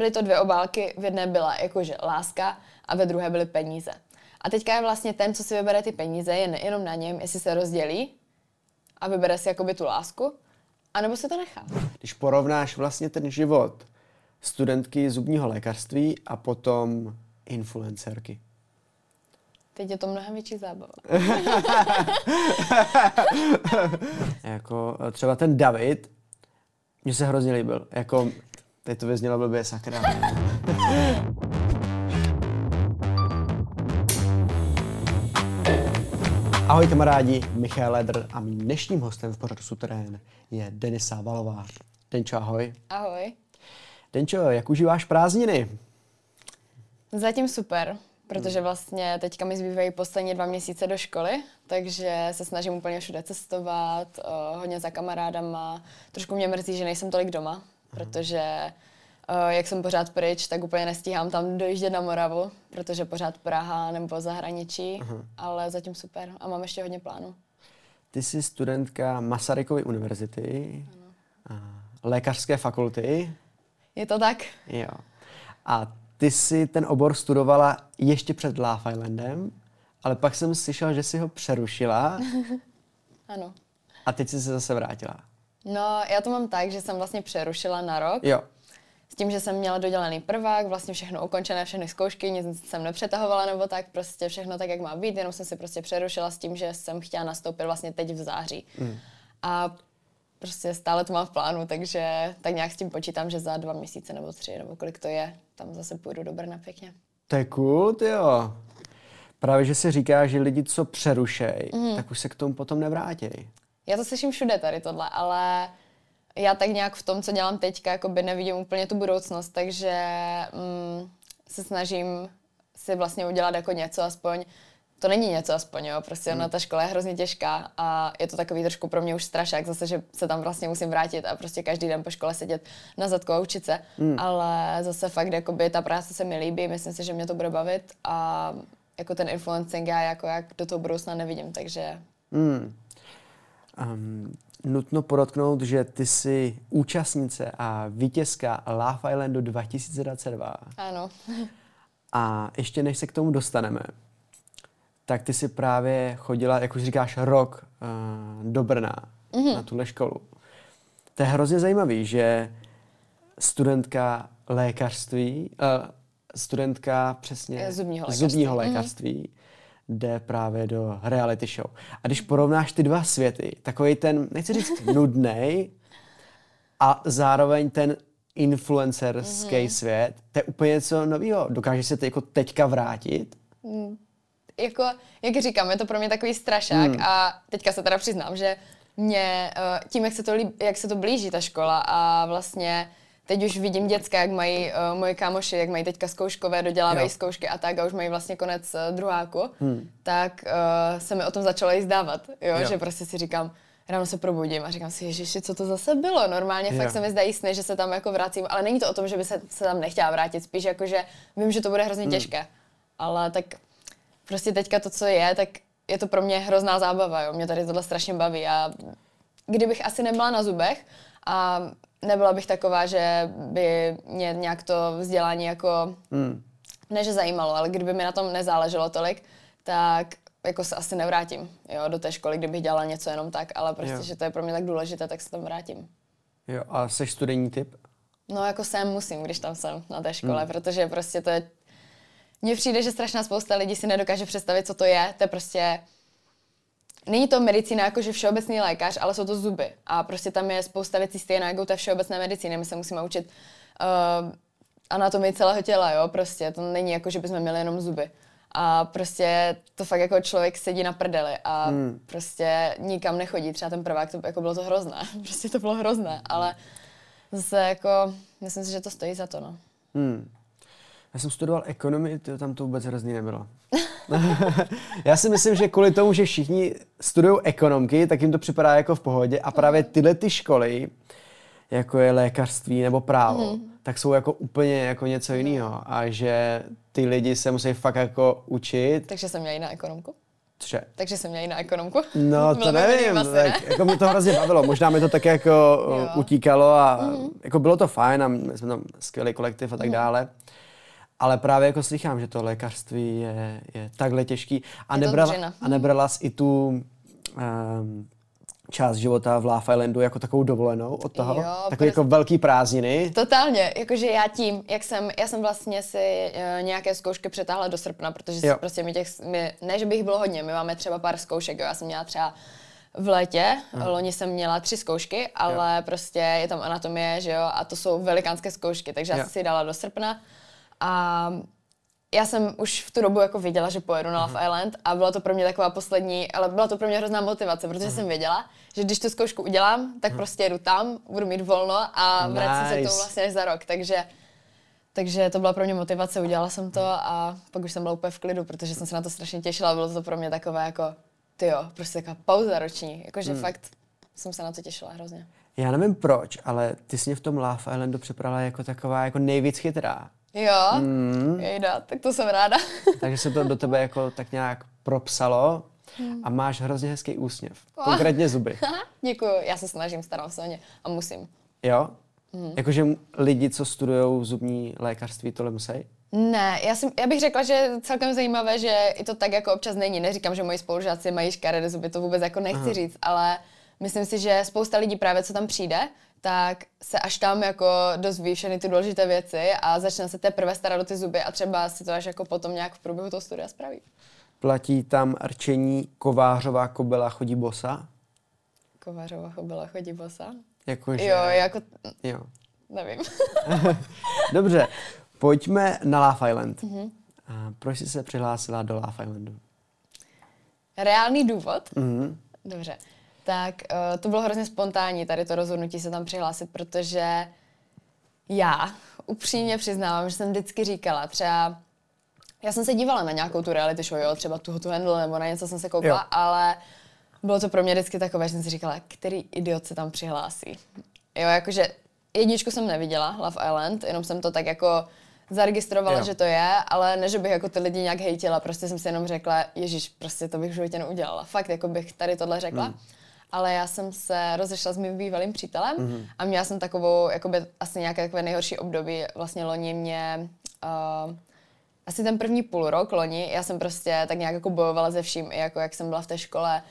byly to dvě obálky, v jedné byla jakože láska a ve druhé byly peníze. A teďka je vlastně ten, co si vybere ty peníze, je jenom na něm, jestli se rozdělí a vybere si jakoby tu lásku, anebo se to nechá. Když porovnáš vlastně ten život studentky zubního lékařství a potom influencerky. Teď je to mnohem větší zábava. jako eh, třeba ten David, mně se hrozně líbil. Jako, teď to vyznělo blbě, sakra. Ahoj kamarádi, Michal Ledr a mým dnešním hostem v pořadu Suterén je Denisa Valová. Denčo, ahoj. Ahoj. Denčo, jak užíváš prázdniny? Zatím super, protože vlastně teďka mi zbývají poslední dva měsíce do školy, takže se snažím úplně všude cestovat, uh, hodně za kamarádama. Trošku mě mrzí, že nejsem tolik doma, protože uh, jak jsem pořád pryč, tak úplně nestíhám tam dojíždět na Moravu, protože pořád Praha nebo zahraničí, uh-huh. ale zatím super a mám ještě hodně plánů. Ty jsi studentka Masarykovy univerzity, ano. lékařské fakulty. Je to tak? Jo. A ty jsi ten obor studovala ještě před Love Islandem, ale pak jsem slyšela, že jsi ho přerušila. ano. A teď jsi se zase vrátila. No, já to mám tak, že jsem vlastně přerušila na rok. Jo. S tím, že jsem měla dodělaný prvák, vlastně všechno ukončené, všechny zkoušky, nic jsem nepřetahovala nebo tak, prostě všechno tak, jak má být, jenom jsem si prostě přerušila s tím, že jsem chtěla nastoupit vlastně teď v září. Mm. A prostě stále to mám v plánu, takže tak nějak s tím počítám, že za dva měsíce nebo tři, nebo kolik to je, tam zase půjdu do Brna pěkně. To je cool, jo. Právě, že se říká, že lidi, co přerušej, mm. tak už se k tomu potom nevrátějí. Já to slyším všude tady tohle, ale já tak nějak v tom, co dělám teďka, jako by nevidím úplně tu budoucnost, takže mm, se snažím si vlastně udělat jako něco aspoň, to není něco aspoň, jo, prostě hmm. ona ta škola je hrozně těžká a je to takový trošku pro mě už strašák zase, že se tam vlastně musím vrátit a prostě každý den po škole sedět na zadku a učit se, hmm. ale zase fakt, jakoby ta práce se mi líbí, myslím si, že mě to bude bavit a jako ten influencing já jako jak do toho budoucna nevidím, takže... Hmm. Um, nutno podotknout, že ty jsi účastnice a vítězka Love Islandu 2022. Ano. a ještě než se k tomu dostaneme, tak ty si právě chodila, jak už říkáš, rok uh, do Brna mm-hmm. na tuhle školu. To je hrozně zajímavý, že studentka lékařství, uh, studentka přesně zubního lékařství, zubního lékařství mm-hmm. Jde právě do reality show. A když porovnáš ty dva světy, takový ten, nechci říct nudný, a zároveň ten influencerský mm-hmm. svět, to je úplně něco nového. Dokážeš se jako teďka vrátit? Mm jako, jak říkám, je to pro mě takový strašák hmm. a teďka se teda přiznám, že mě uh, tím, jak se, to líb, jak se to blíží ta škola a vlastně teď už vidím děcka, jak mají uh, moje kámoši, jak mají teďka zkouškové, dodělávají jo. zkoušky a tak a už mají vlastně konec uh, druháku, hmm. tak uh, se mi o tom začalo jí zdávat, jo? jo. že prostě si říkám, ráno se probudím a říkám si, ježiši, co to zase bylo? Normálně jo. fakt se mi zdají sny, že se tam jako vracím, ale není to o tom, že by se, se tam nechtěla vrátit, spíš jako, že vím, že to bude hrozně hmm. těžké. Ale tak prostě teďka to, co je, tak je to pro mě hrozná zábava, jo. Mě tady tohle strašně baví a kdybych asi nebyla na zubech a nebyla bych taková, že by mě nějak to vzdělání jako, hmm. ne že zajímalo, ale kdyby mi na tom nezáleželo tolik, tak jako se asi nevrátím jo, do té školy, kdybych dělala něco jenom tak, ale prostě, jo. že to je pro mě tak důležité, tak se tam vrátím. Jo, a jsi studijní typ? No jako jsem musím, když tam jsem na té škole, hmm. protože prostě to je mně přijde, že strašná spousta lidí si nedokáže představit, co to je. To je prostě... Není to medicína jakože všeobecný lékař, ale jsou to zuby. A prostě tam je spousta věcí stejná jako té všeobecné medicíny. My se musíme učit uh, anatomii celého těla, jo, prostě. To není jako, že bychom měli jenom zuby. A prostě to fakt jako člověk sedí na prdeli a hmm. prostě nikam nechodí. Třeba ten prvák, to jako bylo to hrozné. prostě to bylo hrozné, ale zase jako, myslím si, že to stojí za to, no. Hmm. Já jsem studoval ekonomii, to tam to vůbec hrozný nebylo. já si myslím, že kvůli tomu, že všichni studují ekonomky, tak jim to připadá jako v pohodě a právě mhm. tyhle ty školy, jako je lékařství nebo právo, mm. tak jsou jako úplně jako něco jiného a že ty lidi se musí fakt jako učit. Takže jsem měla jiná ekonomku? Cože? Takže jsem měla i na ekonomku. No, to nevím, asi, tak, ne? jako mě to hrozně bavilo. Možná mi to tak jako Jo. utíkalo a mm. jako bylo to fajn a my jsme tam skvělý kolektiv a tak dále. Ale právě jako slychám, že to lékařství je, je takhle těžký. A, Je nebrala, a nebrala jsi i tu um, část života v Love Islandu jako takovou dovolenou od toho? Jo, Takový prostě- jako velký prázdniny? Totálně, jakože já tím, jak jsem, já jsem vlastně si uh, nějaké zkoušky přetáhla do srpna, protože Jo. prostě mi těch, my, ne, že by jich bylo hodně, my máme třeba pár zkoušek, jo, já jsem měla třeba v létě, loni jsem měla tři zkoušky, ale jo. prostě je tam anatomie, že jo, a to jsou velikánské zkoušky, takže já Jo. jsem si dala do srpna a já jsem už v tu dobu jako věděla, že pojedu na Love Island a byla to pro mě taková poslední, ale byla to pro mě hrozná motivace, protože jsem věděla, že když tu zkoušku udělám, tak prostě jedu tam, budu mít volno a vracím se k Nice. tomu vlastně až za rok, takže takže to byla pro mě motivace, udělala jsem to a pak už jsem byla úplně v klidu, protože jsem se na to strašně těšila, bylo to pro mě takové jako, ty jo, prostě taková pauza roční, jakože Hmm. fakt jsem se na to těšila hrozně. Já nevím proč, ale ty jsi mě v tom Love Islandu připravila jako taková jako nejvíc chytrá. Jo, Mm. jejda, tak to jsem ráda. Takže se to do tebe jako tak nějak propsalo a máš hrozně hezký úsměv. Konkrétně zuby. Děkuju, já se snažím, starám se o ně a musím. Jo? Jakože m- lidi, co studují zubní lékařství, tohle musí? Ne, já, jsem, já bych řekla, že je celkem zajímavé, že i to tak jako občas není. Neříkám, že moji spolužáci mají škaredé zuby, to vůbec jako nechci říct, ale myslím si, že spousta lidí právě, co tam přijde, tak se až tam jako dozví všechny ty důležité věci a začne se teprve starat o ty zuby a třeba si to až jako potom nějak v průběhu toho studia spraví. Platí tam rčení kovářová kobila chodí bosa? Kovářová chobila chodí bosa. Jakože... Jo, jako, jo. nevím. Dobře, pojďme na Love Island. A proč jsi se přihlásila do Love Islandu? Reálný důvod? Mhm. Dobře. Tak uh, to bylo hrozně spontánní, tady to rozhodnutí se tam přihlásit, protože já upřímně přiznávám, že jsem vždycky říkala, třeba já jsem se dívala na nějakou tu reality show, jo, třeba tu tu handle nebo na něco jsem se koukala, Jo. ale bylo to pro mě vždycky takové, že jsem si říkala, který idiot se tam přihlásí. Jo, jakože jedničku jsem neviděla, Love Island, jenom jsem to tak jako zaregistrovala, Jo. že to je, ale ne, že bych jako ty lidi nějak hejtila, prostě jsem si jenom řekla, ježíš, prostě to bych v životě neudělala. Fakt, jako bych tady tohle řekla. Hmm. Ale já jsem se rozešla s mým bývalým přítelem Mhm. a měla jsem takovou, jakoby asi nějaké takové nejhorší období. Vlastně loni mě, uh, asi ten první půl rok loni, já jsem prostě tak nějak jako bojovala ze vším, i jako jak jsem byla v té škole,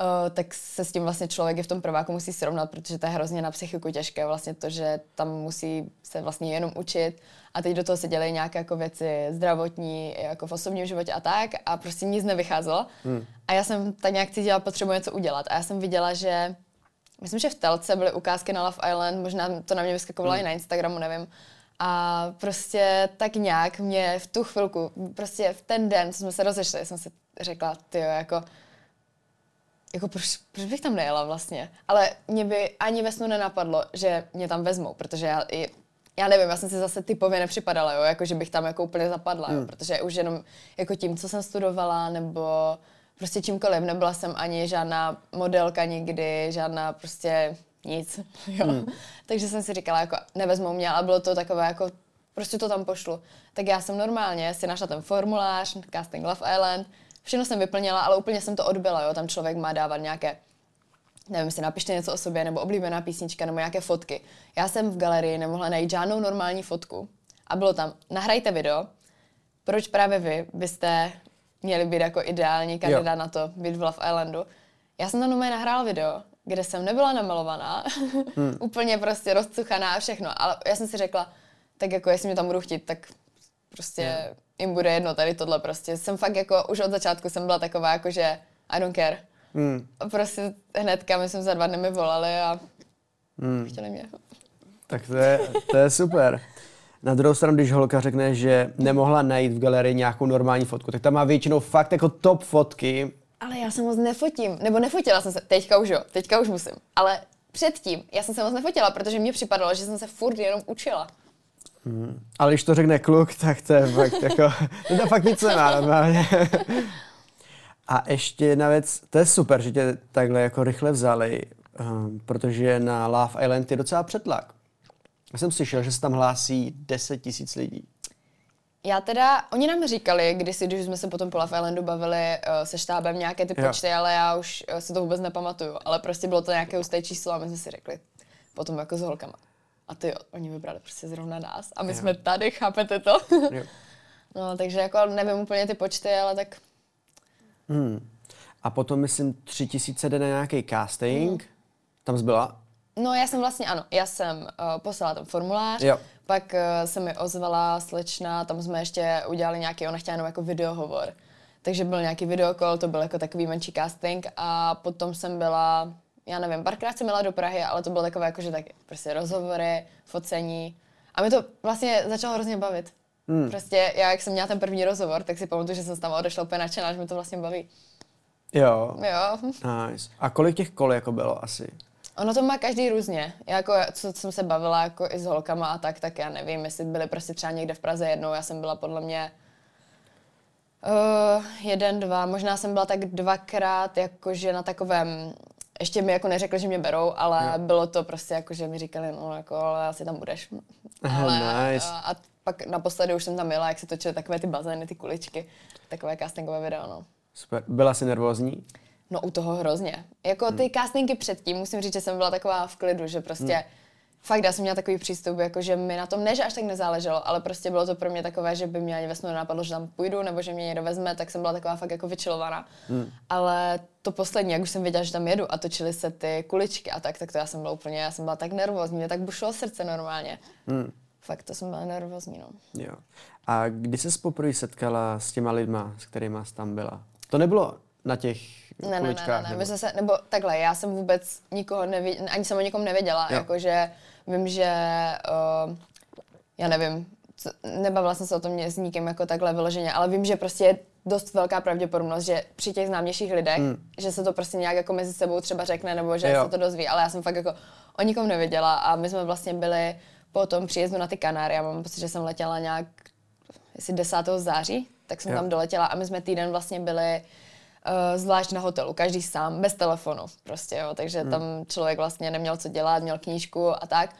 Uh, tak se s tím vlastně člověk i v tom prváku musí srovnat, protože to je hrozně na psychiku těžké vlastně to, že tam musí se vlastně jenom učit a teď do toho se dělají nějaké jako věci zdravotní, jako v osobním životě a tak a prostě nic nevycházelo. Hmm. A já jsem tak nějak cítila, potřebuji něco udělat a já jsem viděla, že myslím, že v Telce byly ukázky na Love Island, možná to na mě vyskakovalo Hmm. i na Instagramu, nevím. A prostě tak nějak mě v tu chvilku, prostě v ten den, co jsme se rozešli, jsem si řekla, ty jako jako proč, proč bych tam nejela vlastně? Ale mě by ani ve snu nenapadlo, že mě tam vezmou, protože já, i- já nevím, já jsem si zase typově nepřipadala, jo, jako že bych tam jako úplně zapadla, jo, protože už jenom jako tím, co jsem studovala, nebo prostě čímkoliv, nebyla jsem ani žádná modelka nikdy, žádná prostě nic, jo. Takže jsem si říkala, jako nevezmou mě, ale bylo to takové jako prostě to tam pošlu. Tak já jsem normálně si našla ten formulář, casting Love Island, všechno jsem vyplnila, ale úplně jsem to odbyla, jo. Tam člověk má dávat nějaké nevím, si napište něco o sobě, nebo oblíbená písnička, nebo nějaké fotky. Já jsem v galerii nemohla najít žádnou normální fotku a bylo tam, nahrajte video, proč právě vy byste měli být jako ideální kandidát Jo. na to, být v Love Islandu. Já jsem tam normálně nahrála video, kde jsem nebyla namalovaná, hmm. úplně prostě rozcuchaná a všechno, ale já jsem si řekla, tak jako jestli mě tam budu chtít, tak prostě Jo. Jim bude jedno tady tohle prostě. Jsem fakt jako, už od začátku jsem byla taková jako, že I don't care. Hmm. Prostě hnedka, myslím, za dva dny mi volali a Hmm. chtěli mě. Tak to je, to je super. Na druhou stranu, když holka řekne, že nemohla najít v galerii nějakou normální fotku, tak tam má většinou fakt jako top fotky. Ale já se moc nefotím, nebo nefotila jsem se, teďka už jo, teďka už musím, ale předtím já jsem se moc nefotila, protože mně připadalo, že jsem se furt jenom učila. Ale když to řekne kluk, tak to je fakt jako, to, to fakt nic nemá normálně. A ještě jedna věc, to je super, že tě takhle jako rychle vzali, um, protože na Love Island je docela přetlak. Já jsem slyšel, že se tam hlásí 10 tisíc lidí. Já teda, oni nám říkali, když když jsme se potom po Love Islandu bavili uh, se štábem nějaké ty Jo. počty, ale já už uh, si to vůbec nepamatuju. Ale prostě bylo to nějaké husté číslo a my jsme si řekli potom jako s holkama. A ty oni vybrali prostě zrovna nás. A my Jo. jsme tady, chápete to? Jo. no, takže jako nevím úplně ty počty, ale tak Hmm. A potom, myslím, tři tisíce jde na nějaký casting. Tam jsi byla? No já jsem vlastně, ano, já jsem uh, poslala ten formulář, Jo. pak uh, se mi ozvala slečna, tam jsme ještě udělali nějaký, ona chtěla jenom jako videohovor. Takže byl nějaký videokol, to byl jako takový menší casting a potom jsem byla, já nevím, párkrát jsem jela do Prahy, ale to bylo takové jako, že tak prostě rozhovory, focení. A mi to vlastně začalo hrozně bavit. Hmm. Prostě já, jak jsem měla ten první rozhovor, tak si pamatuju, že jsem tam odešla úplně nadšená, že mi to vlastně baví. Jo. Jo. Nice. A kolik těch kol jako bylo asi? Ono to má každý různě. Já jako, co jsem se bavila jako i s holkama a tak, tak já nevím, jestli byly prostě třeba někde v Praze jednou, já jsem byla podle mě uh, jeden, dva, možná jsem byla tak dvakrát jakože na takovém, ještě mi jako neřekli, že mě berou, ale Jo. bylo to prostě jako, že mi říkali, no jako, ale asi tam budeš. Aha, Ale, nice. a, a pak naposledy už jsem tam jela, jak se točily takové ty bazény, ty kuličky, takové castingové video, no. Super. Byla jsi nervózní? No u toho hrozně. Jako ty castingy předtím, musím říct, že jsem byla taková v klidu, že prostě Hmm. Fakt já jsem měla takový přístup, jako že mi na tom ne, že až tak nezáleželo, ale prostě bylo to pro mě takové, že by mě ani ve snu nenapadlo, že tam půjdu, nebo že mě někdo vezme, tak jsem byla taková fakt jako vyčilovaná. Hmm. Ale to poslední, jak už jsem věděla, že tam jedu a točily se ty kuličky a tak, tak to já jsem byla úplně, já jsem byla tak nervózní, mě tak bušilo srdce normálně. Hmm. Fakt to jsem byla nervózní, no. Jo. A kdy jsi poprvé setkala s těma lidma, s kterými jsi tam byla? To nebylo na těch Ne, ne, ne, ne, kuličkách? ne. nebo- My jsme se, nebo takhle, já jsem vůbec nikoho nevěděla, ani jsem o nikom nevěděla, Jo. jakože vím, že, uh, já nevím, co, nebavila jsem se o tom mě s nikým jako takhle vyloženě, ale vím, že prostě je dost velká pravděpodobnost, že při těch známějších lidech, Hmm. že se to prostě nějak jako mezi sebou třeba řekne, nebo že Jo. se to dozví, ale já jsem fakt jako o nikom nevěděla a my jsme vlastně byli po tom příjezdu na ty Kanáry, já mám pocit, že jsem letěla nějak, jestli 10. září, tak jsem Jo. tam doletěla a my jsme týden vlastně byli uh, zvlášť na hotelu, každý sám, bez telefonu prostě, jo, takže Hmm. tam člověk vlastně neměl co dělat, měl knížku a tak.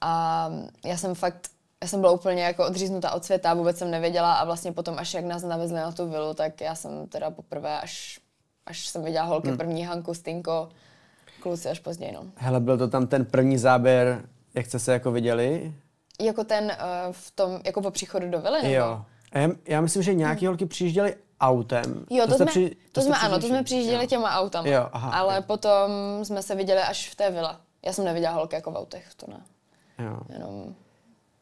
A já jsem fakt, já jsem byla úplně jako odříznutá od světa, vůbec jsem nevěděla a vlastně potom, až jak nás navezli na tu vilu, tak já jsem teda poprvé, až, až jsem viděla holky Hmm. první Hanku, Stinko, kluci až později, no. Hele, byl to tam ten první záběr, jak jste se jako viděli? Jako ten uh, v tom, jako po příchodu do vily, nebo? Jo. A já, já myslím, že nějaký holky přijížděli autem. Jo, to, jste jsme, při- to, jste jsme, ano, to jsme přijížděli Jo. těma autama. Jo, aha, ale jo. potom jsme se viděli až v té vile. Já jsem neviděla holky jako v autech, to ne. Jo. Jenom...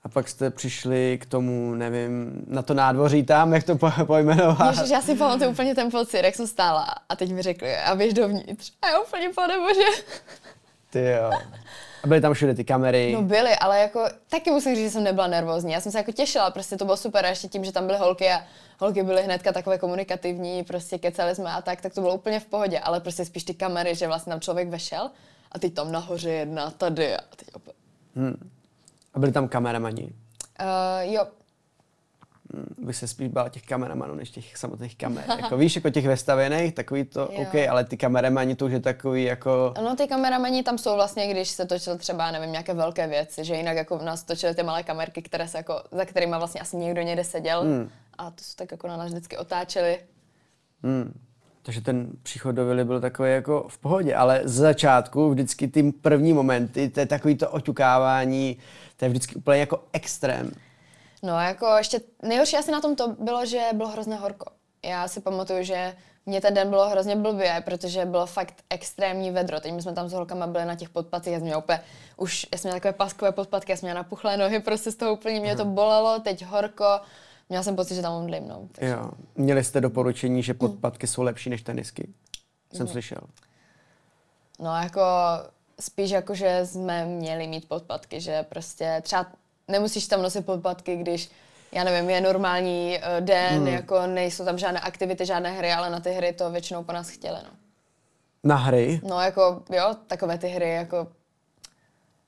A pak jste přišli k tomu, nevím, na to nádvoří tam, jak to po, pojmenovat. Ježiš, já si pamatuju úplně ten pocit, jak jsem stála a teď mi řekli, a běž dovnitř. A já úplně, pane bože. Ty jo. A byly tam všude ty kamery. No byly, ale jako taky musím říct, že jsem nebyla nervózní. Já jsem se jako těšila, prostě to bylo super a ještě tím, že tam byly holky a holky byly hnedka takové komunikativní, prostě kecali jsme a tak, tak to bylo úplně v pohodě, ale prostě spíš ty kamery, že vlastně tam člověk vešel a teď tam nahoře jedna, tady a teď opět. A byli tam kameramani. Uh, jo, Bych se spíš bál těch kameramanů, než těch samotných kamer. jako víš, jako těch vestavěných, takový to, Jo. OK, ale ty kameramani to už je takový jako... No ty kameramani tam jsou vlastně, když se točil třeba, nevím, nějaké velké věci, že jinak jako v nás točily ty malé kamerky, které se jako, za kterými vlastně asi někdo někde seděl Hmm. a to se tak jako na nás vždycky otáčeli. Hmm. Takže ten příchod do vily byl takový jako v pohodě, ale z začátku vždycky ty první momenty, to je takový to oťukávání, to je vždycky úplně jako extrém. No jako ještě nejhorší asi na tom to bylo, že bylo hrozně horko. Já si pamatuju, že mě ten den bylo hrozně blbě, protože bylo fakt extrémní vedro. Teď my jsme tam s holkama byli na těch podpatcích, já jsem měla úplně, už já jsem měla takové paskové podpatky, já jsem měla napuchlé nohy, prostě z toho úplně mě to bolelo, teď horko. Měla jsem pocit, že tam omdlím, no. Takže... Jo. Měli jste doporučení, že podpatky jsou lepší než tenisky? Jsem slyšel. No jako spíš jako, že jsme měli mít podpatky, že prostě třeba nemusíš tam nosit podpatky, když já nevím, je normální eh, den, Hmm. jako nejsou tam žádné aktivity, žádné hry, ale na ty hry to většinou po nás chtěli, no. Na hry? No jako, jo, takové ty hry, jako,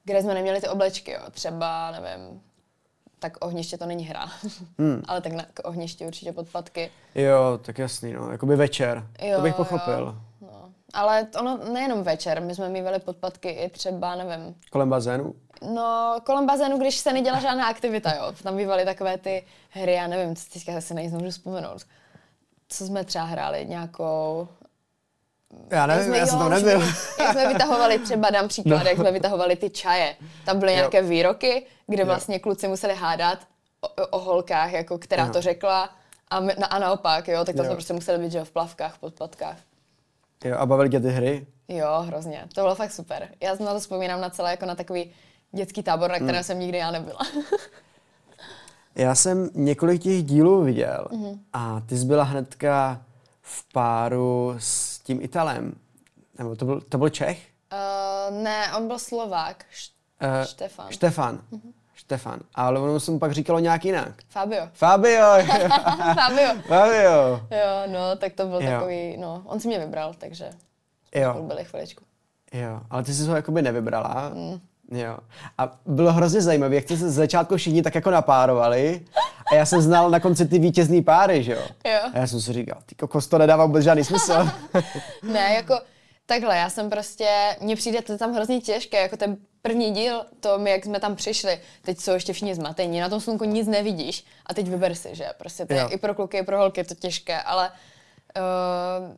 kde jsme neměli ty oblečky, jo, třeba, nevím, tak ohniště to není hra, Hmm. ale tak na k ohništi určitě podpatky. Jo, tak jasný, no. Jakoby večer. Jo, to bych jo. pochopil. No. Ale ono nejenom večer, my jsme mývali podpatky i třeba, nevím, Kolem bazénu? No, kolem bazénu, když se nedělá žádná aktivita, jo. Tam bývaly takové ty hry, já nevím, co teďka se nejsem můžu vzpomenout. Co jsme třeba hráli, nějakou... Já nevím, jsme, já jsem už nebyl. Jak jsme vytahovali, třeba dám příklad, No. jak jsme vytahovali ty čaje. Tam byly Jo. nějaké výroky, kde Jo. vlastně kluci museli hádat o, o holkách, jako která Jo. to řekla. A, my, na, a naopak, jo, tak to Jo. jsme prostě museli být, že v plavkách, podpatkách. Jo, a bavili tě ty hry? Jo, hrozně. To bylo fakt super. Já na to vzpomínám na celé jako na takový dětský tábor, na kterém jsem nikdy já nebyla. Já jsem několik těch dílů viděl Mhm. a ty jsi byla hnedka v páru s tím Italem. Nebo to byl, to byl Čech? Uh, ne, on byl Slovák. Š- Eh, Štefan. Štefan. Štefan. Ale ono se mu pak říkalo nějak jinak. Fabio. Fabio. Fabio. Fabio. Jo, no, tak to byl Jo. takový, no, on si mě vybral, takže Jo. byli chviličku. Jo, ale ty jsi ho jakoby nevybrala. Mm. Jo. A bylo hrozně zajímavé, jak jste se z začátku všichni tak jako napárovali. A já jsem znal na konci ty vítězný páry, že jo? Jo. A já jsem si říkal, ty kokos, to nedává vůbec žádný smysl. Ne, jako takhle, já jsem prostě, mně přijde to tam hrozně těžké, jako ten první díl, to my, jak jsme tam přišli, teď jsou ještě všichni zmatení, na tom slunku nic nevidíš a teď vyber si, že prostě to je Jo. i pro kluky, i pro holky je to těžké, ale uh,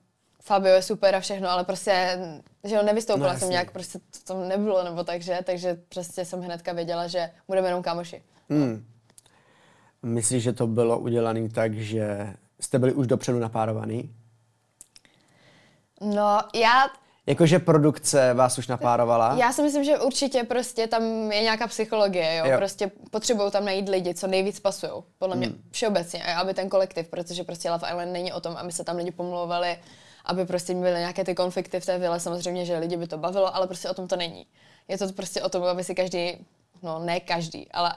Fabio je super a všechno, ale prostě, že jo, nevystoupila No, jsem nějak, prostě to tam nebylo nebo takže, takže prostě jsem hnedka věděla, že budeme jenom kámoši. Hmm. Myslíš, že to bylo udělané tak, že jste byli už dopředu napárovaný? No, já Jakože produkce vás už napárovala? Já si myslím, že určitě prostě tam je nějaká psychologie, jo. Jo. Prostě potřebují tam najít lidi, co nejvíc pasují. Podle mě Hmm. všeobecně, aby ten kolektiv, protože prostě Love Island není o tom, aby se tam lidi pomlouvali, aby prostě byly nějaké ty konflikty v té vile. Samozřejmě, že lidi by to bavilo, ale prostě o tom to není. Je to prostě o tom, aby si každý, no ne každý, ale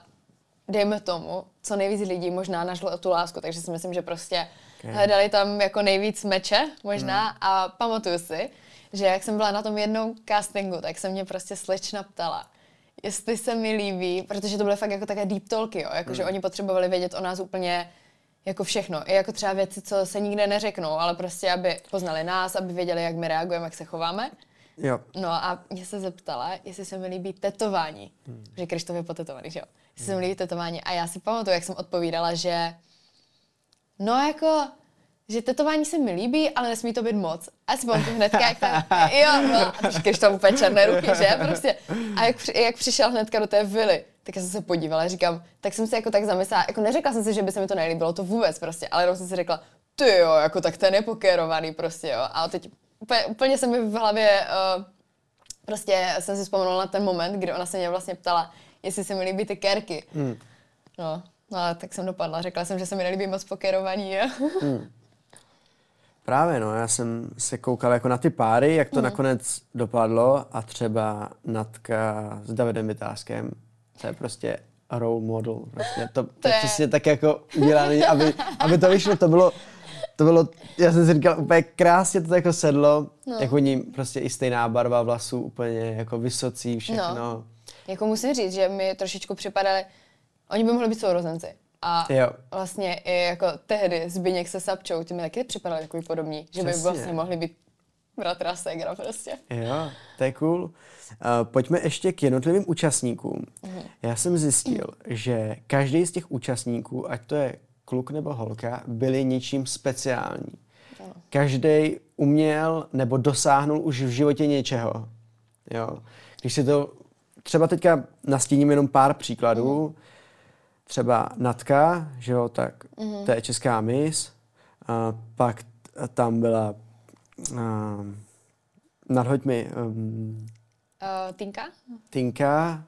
dejme tomu, co nejvíc lidí možná našlo tu lásku, takže si myslím, že prostě Okay. hledali tam jako nejvíc meče možná hmm. a pamatuju si, že jak jsem byla na tom jednou castingu, tak se mě prostě slečna ptala, jestli se mi líbí, protože to byly fakt jako také deep talky, jo, jako, že oni potřebovali vědět o nás úplně jako všechno. I jako třeba věci, co se nikde neřeknou, ale prostě, aby poznali nás, aby věděli, jak my reagujeme, jak se chováme. Jo. No a mě se zeptala, jestli se mi líbí tetování. Hmm. Že Krištof je potetovaný, že jo? Jestli se mi líbí tetování. A já si pamatuju, jak jsem odpovídala, že no jako, že tetování se mi líbí, ale nesmí to být moc. A si pamatuju hnedka, jak tam, jo, no, a Krištof úplně černé ruky, že? Prostě. A jak, jak přišel hnedka do té vily, tak já jsem se podívala a říkám, tak jsem si jako tak zamyslela, jako neřekla jsem si, že by se mi to nelíbilo, to vůbec prostě, ale jenom jsem si řekla, ty jo, jako tak ten je pokérovaný prostě, jo. A teď úplně, úplně se mi v hlavě uh, prostě jsem si vzpomenula na ten moment, kdy ona se mě vlastně ptala, jestli se mi líbí ty kerky. Hmm. No, no ale tak jsem dopadla. Řekla jsem, že se mi nelíbí moc pokerovaní. Jo? Právě, no, já jsem se koukal jako na ty páry, jak to Mhm. nakonec dopadlo a třeba Natka s Davidem Vytázkem, to je prostě role model, prostě to, to, to je přesně tak jako udělané, aby, aby to vyšlo, to bylo, to bylo, já jsem si říkal, úplně krásně to jako sedlo, no. jak oni prostě i stejná barva vlasů, úplně jako vysocí, všechno. No. Jako musím říct, že mi trošičku připadali, oni by mohli být sourozenci. A Jo. vlastně i jako tehdy Zbyněk se Sapčou, ty mi taky připadali takový podobní, že by Přesně. vlastně mohli být bratra a ségra prostě. Jo, to je cool. Uh, pojďme ještě k jednotlivým účastníkům. Mhm. Já jsem zjistil, že každý z těch účastníků, ať to je kluk nebo holka, byli něčím speciální. Každý uměl nebo dosáhnul už v životě něčeho. Jo. Když si to třeba teďka nastíním jenom pár příkladů, třeba Natka, že jo, tak to je česká mis, a pak tam byla um, nadhoď mi um, Uh, Tinka? Tinka,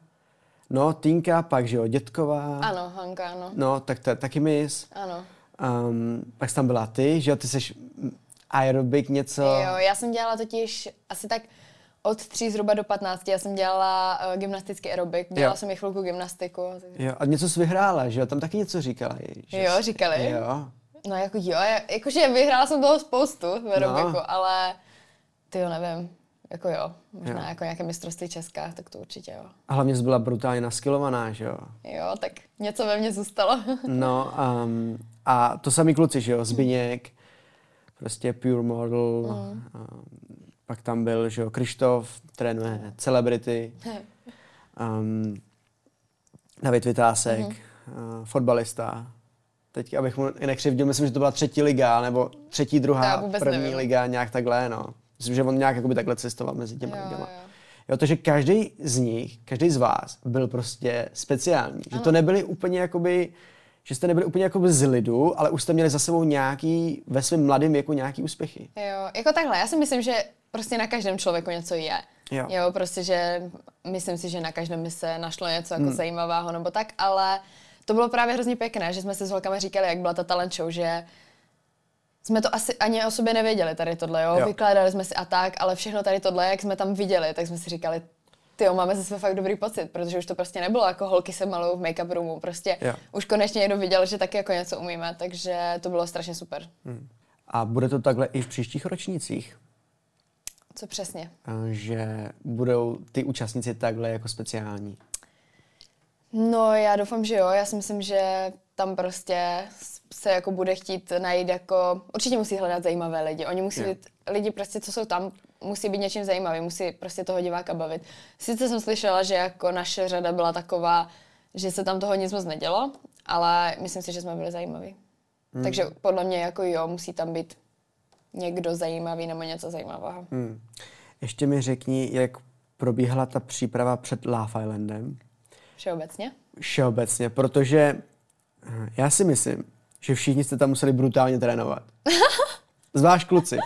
no Tinka, pak že jo, Dětková, Ano, Hanka, ano. no tak to je taky mis, Ano. um, pak tam byla ty, že jo, ty jsi aerobik něco, Jo, já jsem dělala totiž asi tak od 3 zhruba do 15, já jsem dělala uh, gymnastický aerobik, dělala Jo. jsem i chvilku gymnastiku. takže- jo, a něco jsi vyhrála, že jo, tam taky něco říkala. Že Jo, jsi- říkali? Jo, No jako jo, jakože vyhrála jsem toho spoustu v aerobiku, No. ale ty jo, nevím, jako jo, možná Jo. jako nějaké mistrovství Česká, tak to určitě jo. a hlavně jsi byla brutálně naskilovaná, že jo. Jo, tak něco ve mně zůstalo. No um, a to samý kluci, že jo, Zbyněk, prostě pure model, um, pak tam byl, že jo, Krištof, trénuje celebrity, um, David Vytásek, mm-hmm. uh, fotbalista. Teď, abych mu i nekřivdil, myslím, že to byla třetí liga, nebo třetí, druhá, první nevím. liga, nějak takhle, no. Myslím, že on nějak jakoby takhle cestoval mezi těma jo, ligama. Jo. Jo, to, že každý z nich, každý z vás byl prostě speciální. Ano. Že to nebyly úplně jakoby, že jste nebyli úplně jakoby z lidu, ale už jste měli za sebou nějaký, ve svém mladém věku nějaký úspěchy. Jo, jako takhle, já si myslím, že prostě na každém člověku něco je. Jo. jo, prostě, že myslím si, že na každém by se našlo něco jako hmm. zajímavého nebo tak, ale to bylo právě hrozně pěkné, že jsme si s holkami říkali, jak byla ta talent show, že jsme to asi ani o sobě nevěděli tady tohle, jo? jo. Vykládali jsme si a tak, ale všechno tady tohle, jak jsme tam viděli, tak jsme si říkali, ty máme ze sebe fakt dobrý pocit, protože už to prostě nebylo jako holky se malou v make-up roomu, prostě jo. už konečně někdo viděl, že taky jako něco umíme, takže to bylo strašně super. Hmm. A bude to takhle i v příštích ročnících? Co přesně? Že budou ty účastníci takhle jako speciální? No já doufám, že jo. Já si myslím, že tam prostě se jako bude chtít najít jako, určitě musí hledat zajímavé lidi. Oni musí být, lidi prostě, co jsou tam, musí být něčím zajímavý, musí prostě toho diváka bavit. Sice jsem slyšela, že jako naše řada byla taková, že se tam toho nic moc nedělo, ale myslím si, že jsme byli zajímaví. Hmm. Takže podle mě jako jo, musí tam být někdo zajímavý nebo něco zajímavého. Hmm. Ještě mi řekni, jak probíhala ta příprava před Love Islandem? Všeobecně? Všeobecně, protože eh, já si myslím, že všichni jste tam museli brutálně trénovat. Zvlášť kluci.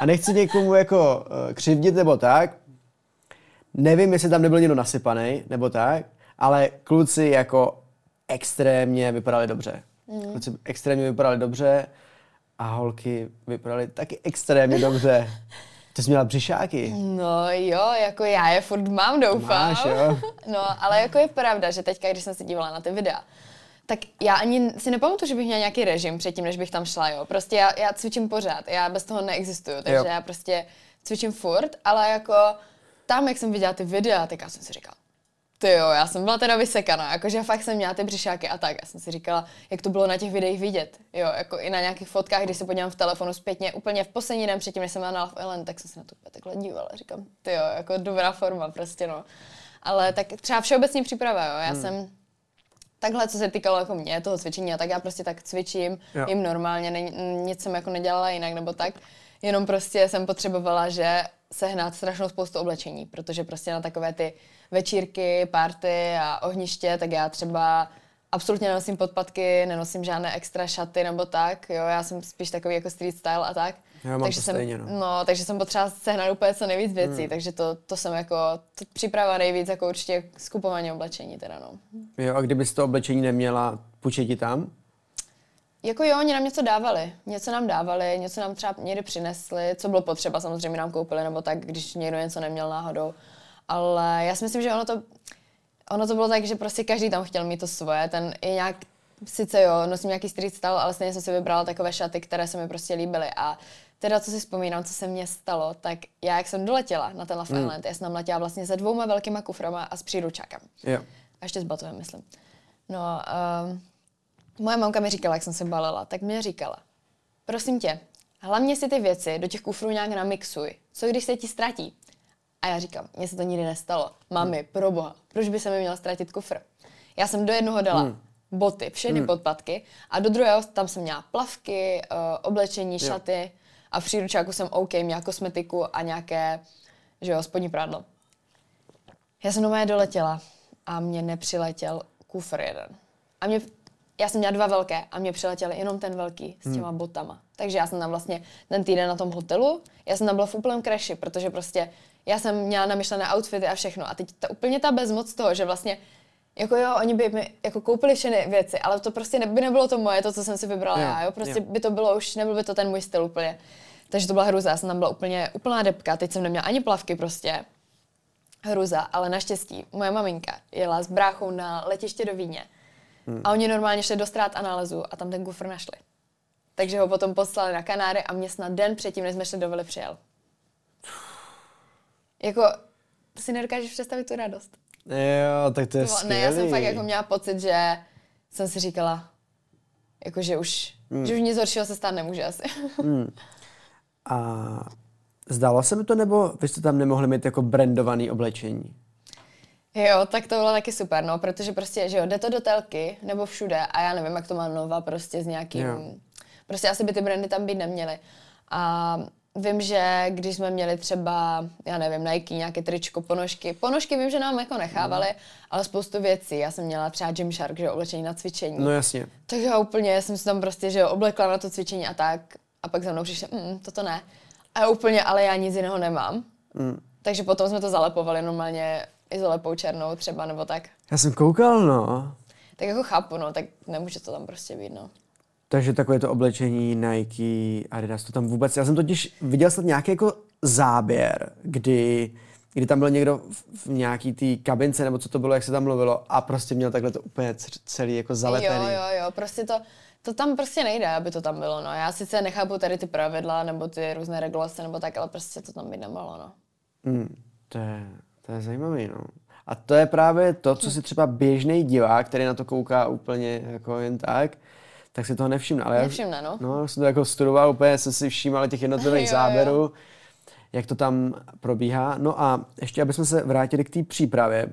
A nechci někomu jako uh, křivdit nebo tak. Nevím, jestli tam nebyl někdo nasypaný nebo tak, ale kluci jako extrémně vypadali dobře. Mm. Kluci extrémně vypadali dobře a holky vypadaly taky extrémně dobře. Ty jsi měla břišáky. No jo, jako já je furt mám, doufám. Máš, jo. No, ale jako je pravda, že teďka, když jsem se dívala na ty videa, tak já ani si nepamatuju, že bych měla nějaký režim předtím, než bych tam šla, jo. Prostě já, já cvičím pořád, já bez toho neexistuju, takže jo. já prostě cvičím furt, ale jako tam, jak jsem viděla ty videa, tak já jsem si říkala, ty jo, já jsem byla teda vysekaná, jakože fakt jsem měla ty břišáky a tak. Já jsem si říkala, jak to bylo na těch videích vidět. Jo, jako i na nějakých fotkách, když se podívám v telefonu zpětně, úplně v poslední den předtím, než jsem byla na Love Island, tak jsem se na to takhle dívala. Říkám, ty jo, jako dobrá forma prostě, no. Ale tak třeba všeobecně příprava, jo. Já hmm. jsem takhle, co se týkalo jako mě, toho cvičení, a tak já prostě tak cvičím, jo. jim normálně, ne, nic jsem jako nedělala jinak nebo tak. Jenom prostě jsem potřebovala, že sehnat strašnou spoustu oblečení, protože prostě na takové ty večírky, party a ohniště, tak já třeba absolutně nenosím podpatky, nenosím žádné extra šaty nebo tak, jo, já jsem spíš takový jako street style a tak. Já mám takže to jsem, stejně, no. no. takže jsem potřeba sehnat úplně co nejvíc věcí, hmm. takže to, to jsem jako, to připrava nejvíc jako určitě skupování oblečení teda, no. Jo, a kdybys to oblečení neměla, půjčit ti tam? Jako jo, oni nám něco dávali. Něco nám dávali, něco nám třeba někdy přinesli, co bylo potřeba, samozřejmě nám koupili, nebo tak, když někdo něco neměl náhodou. Ale já si myslím, že ono to, ono to bylo tak, že prostě každý tam chtěl mít to svoje. Ten je nějak, sice jo, nosím nějaký street style, ale stejně jsem si vybrala takové šaty, které se mi prostě líbily. A teda, co si vzpomínám, co se mně stalo, tak já, jak jsem doletěla na ten Love mm. Island, já jsem tam letěla vlastně se dvouma velkýma kuframa a s příručákem. Jo. A ještě s batovem, myslím. No, um, moje mamka mi říkala, jak jsem se balila, tak mě říkala, prosím tě, hlavně si ty věci do těch kufrů nějak namixuj. Co když se ti ztratí? A já říkám, mně se to nikdy nestalo. Mami, hmm. pro boha, proč by se mi měl ztratit kufr? Já jsem do jednoho dala hmm. boty, všechny hmm. podpatky a do druhého tam jsem měla plavky, uh, oblečení, jo. šaty a v příručáku jsem OK, měla kosmetiku a nějaké, že jo, spodní prádlo. Já jsem doma doletěla a mě nepřiletěl kufr jeden. A mě já jsem měla dva velké a mě přiletěly jenom ten velký s těma hmm. botama. Takže já jsem tam vlastně ten týden na tom hotelu, já jsem tam byla v úplném crashi, protože prostě já jsem měla namyšlené outfity a všechno. A teď ta, úplně ta bezmoc toho, že vlastně jako jo, oni by mi jako koupili všechny věci, ale to prostě ne, by nebylo to moje, to, co jsem si vybrala jo, já, jo, prostě jo. by to bylo už, nebyl by to ten můj styl úplně. Takže to byla hruza, já jsem tam byla úplně úplná depka, teď jsem neměla ani plavky prostě. Hruza, ale naštěstí moje maminka jela s bráchou na letiště do Víně Hmm. A oni normálně šli do strát a nálezu a tam ten kufr našli. Takže ho potom poslali na Kanáry a mě snad den předtím, než jsme šli do Vily, přijel. Jako, si nedokážeš představit tu radost. Jo, tak to je to, Ne, já jsem fakt jako měla pocit, že jsem si říkala, jako že už, hmm. že už nic horšího se stát nemůže asi. Hmm. A Zdálo se mi to, nebo vy jste tam nemohli mít jako brandovaný oblečení? Jo, tak to bylo taky super, no, protože prostě, že jo, jde to do telky nebo všude a já nevím, jak to má Nova prostě s nějakým, jo. prostě asi by ty brandy tam být neměly. A vím, že když jsme měli třeba, já nevím, Nike, nějaké tričko, ponožky, ponožky vím, že nám jako nechávali, no. ale spoustu věcí. Já jsem měla třeba Gymshark, že oblečení na cvičení. No jasně. Tak já úplně jsem si tam prostě, že oblekla na to cvičení a tak. A pak za mnou přišel, mm, toto ne. A úplně, ale já nic jiného nemám. Mm. Takže potom jsme to zalepovali normálně izolepou černou třeba, nebo tak. Já jsem koukal, no. Tak jako chápu, no, tak nemůže to tam prostě být, no. Takže takové to oblečení Nike, Adidas, to tam vůbec... Já jsem totiž viděl snad nějaký jako záběr, kdy, kdy tam byl někdo v, nějaký té kabince, nebo co to bylo, jak se tam mluvilo, a prostě měl takhle to úplně celý jako zalepený. Jo, jo, jo, prostě to, to tam prostě nejde, aby to tam bylo, no. Já sice nechápu tady ty pravidla, nebo ty různé regulace, nebo tak, ale prostě to tam být nemohlo, no. Mm, to je, to je zajímavý, no. A to je právě to, co si třeba běžný divák, který na to kouká úplně jako jen tak, tak si toho nevšimne. Ale nevšimne, no. No, jsem to jako studoval, úplně jsem si všímal těch jednotlivých záběrů, jak to tam probíhá. No a ještě, aby jsme se vrátili k té přípravě,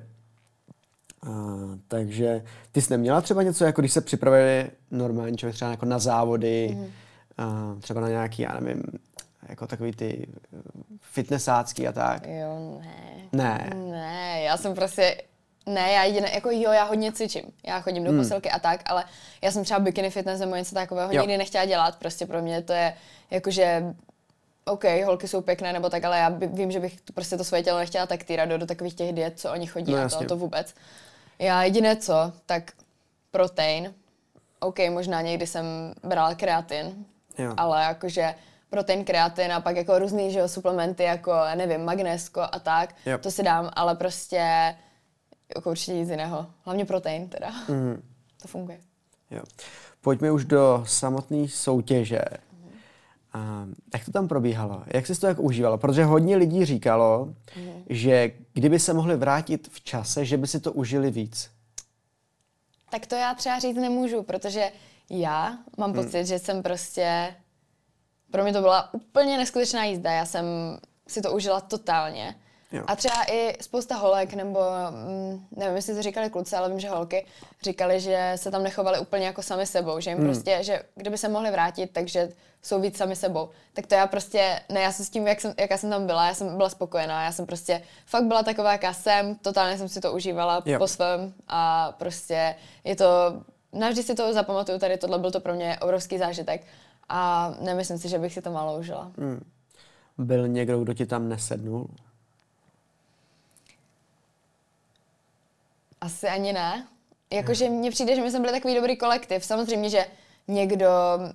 Uh, takže ty jsi neměla třeba něco, jako když se připravili normální člověk třeba jako na závody, mm. uh, třeba na nějaký, já nevím, jako takový ty fitnessácký a tak? Jo, ne. Ne. Ne, já jsem prostě, ne, já jediné, jako jo, já hodně cvičím. Já chodím do hmm. posilky a tak, ale já jsem třeba bikini fitness nebo něco takového jo. nikdy nechtěla dělat. Prostě pro mě to je jakože OK, holky jsou pěkné nebo tak, ale já by, vím, že bych to, prostě to svoje tělo nechtěla tak týrat do, do takových těch diet, co oni chodí no, a to, to vůbec. Já jediné co, tak protein. OK, možná někdy jsem brala kreatin, jo. ale jakože protein, kreatin a pak jako různý že jo, suplementy jako, nevím, magnésko a tak, yep. to si dám, ale prostě jako určitě nic jiného. Hlavně protein teda. Mm. To funguje. Jo. Pojďme už do samotné soutěže. Mm. A jak to tam probíhalo? Jak jsi to jak užívalo? Protože hodně lidí říkalo, mm. že kdyby se mohli vrátit v čase, že by si to užili víc. Tak to já třeba říct nemůžu, protože já mám mm. pocit, že jsem prostě pro mě to byla úplně neskutečná jízda. Já jsem si to užila totálně. Jo. A třeba i spousta holek, nebo mm, nevím, jestli to říkali kluci, ale vím, že holky říkali, že se tam nechovali úplně jako sami sebou, že jim hmm. prostě, že kdyby se mohli vrátit, takže jsou víc sami sebou. Tak to já prostě, ne, já jsem s tím, jak jsem, jaká jsem tam byla, já jsem byla spokojená, já jsem prostě fakt byla taková, jaká jsem, totálně jsem si to užívala jo. po svém a prostě je to, navždy si to zapamatuju, tady tohle byl to pro mě obrovský zážitek a nemyslím si, že bych si to málo užila. Hmm. Byl někdo, kdo ti tam nesednul? Asi ani ne. Jakože mně přijde, že my jsme byli takový dobrý kolektiv. Samozřejmě, že někdo,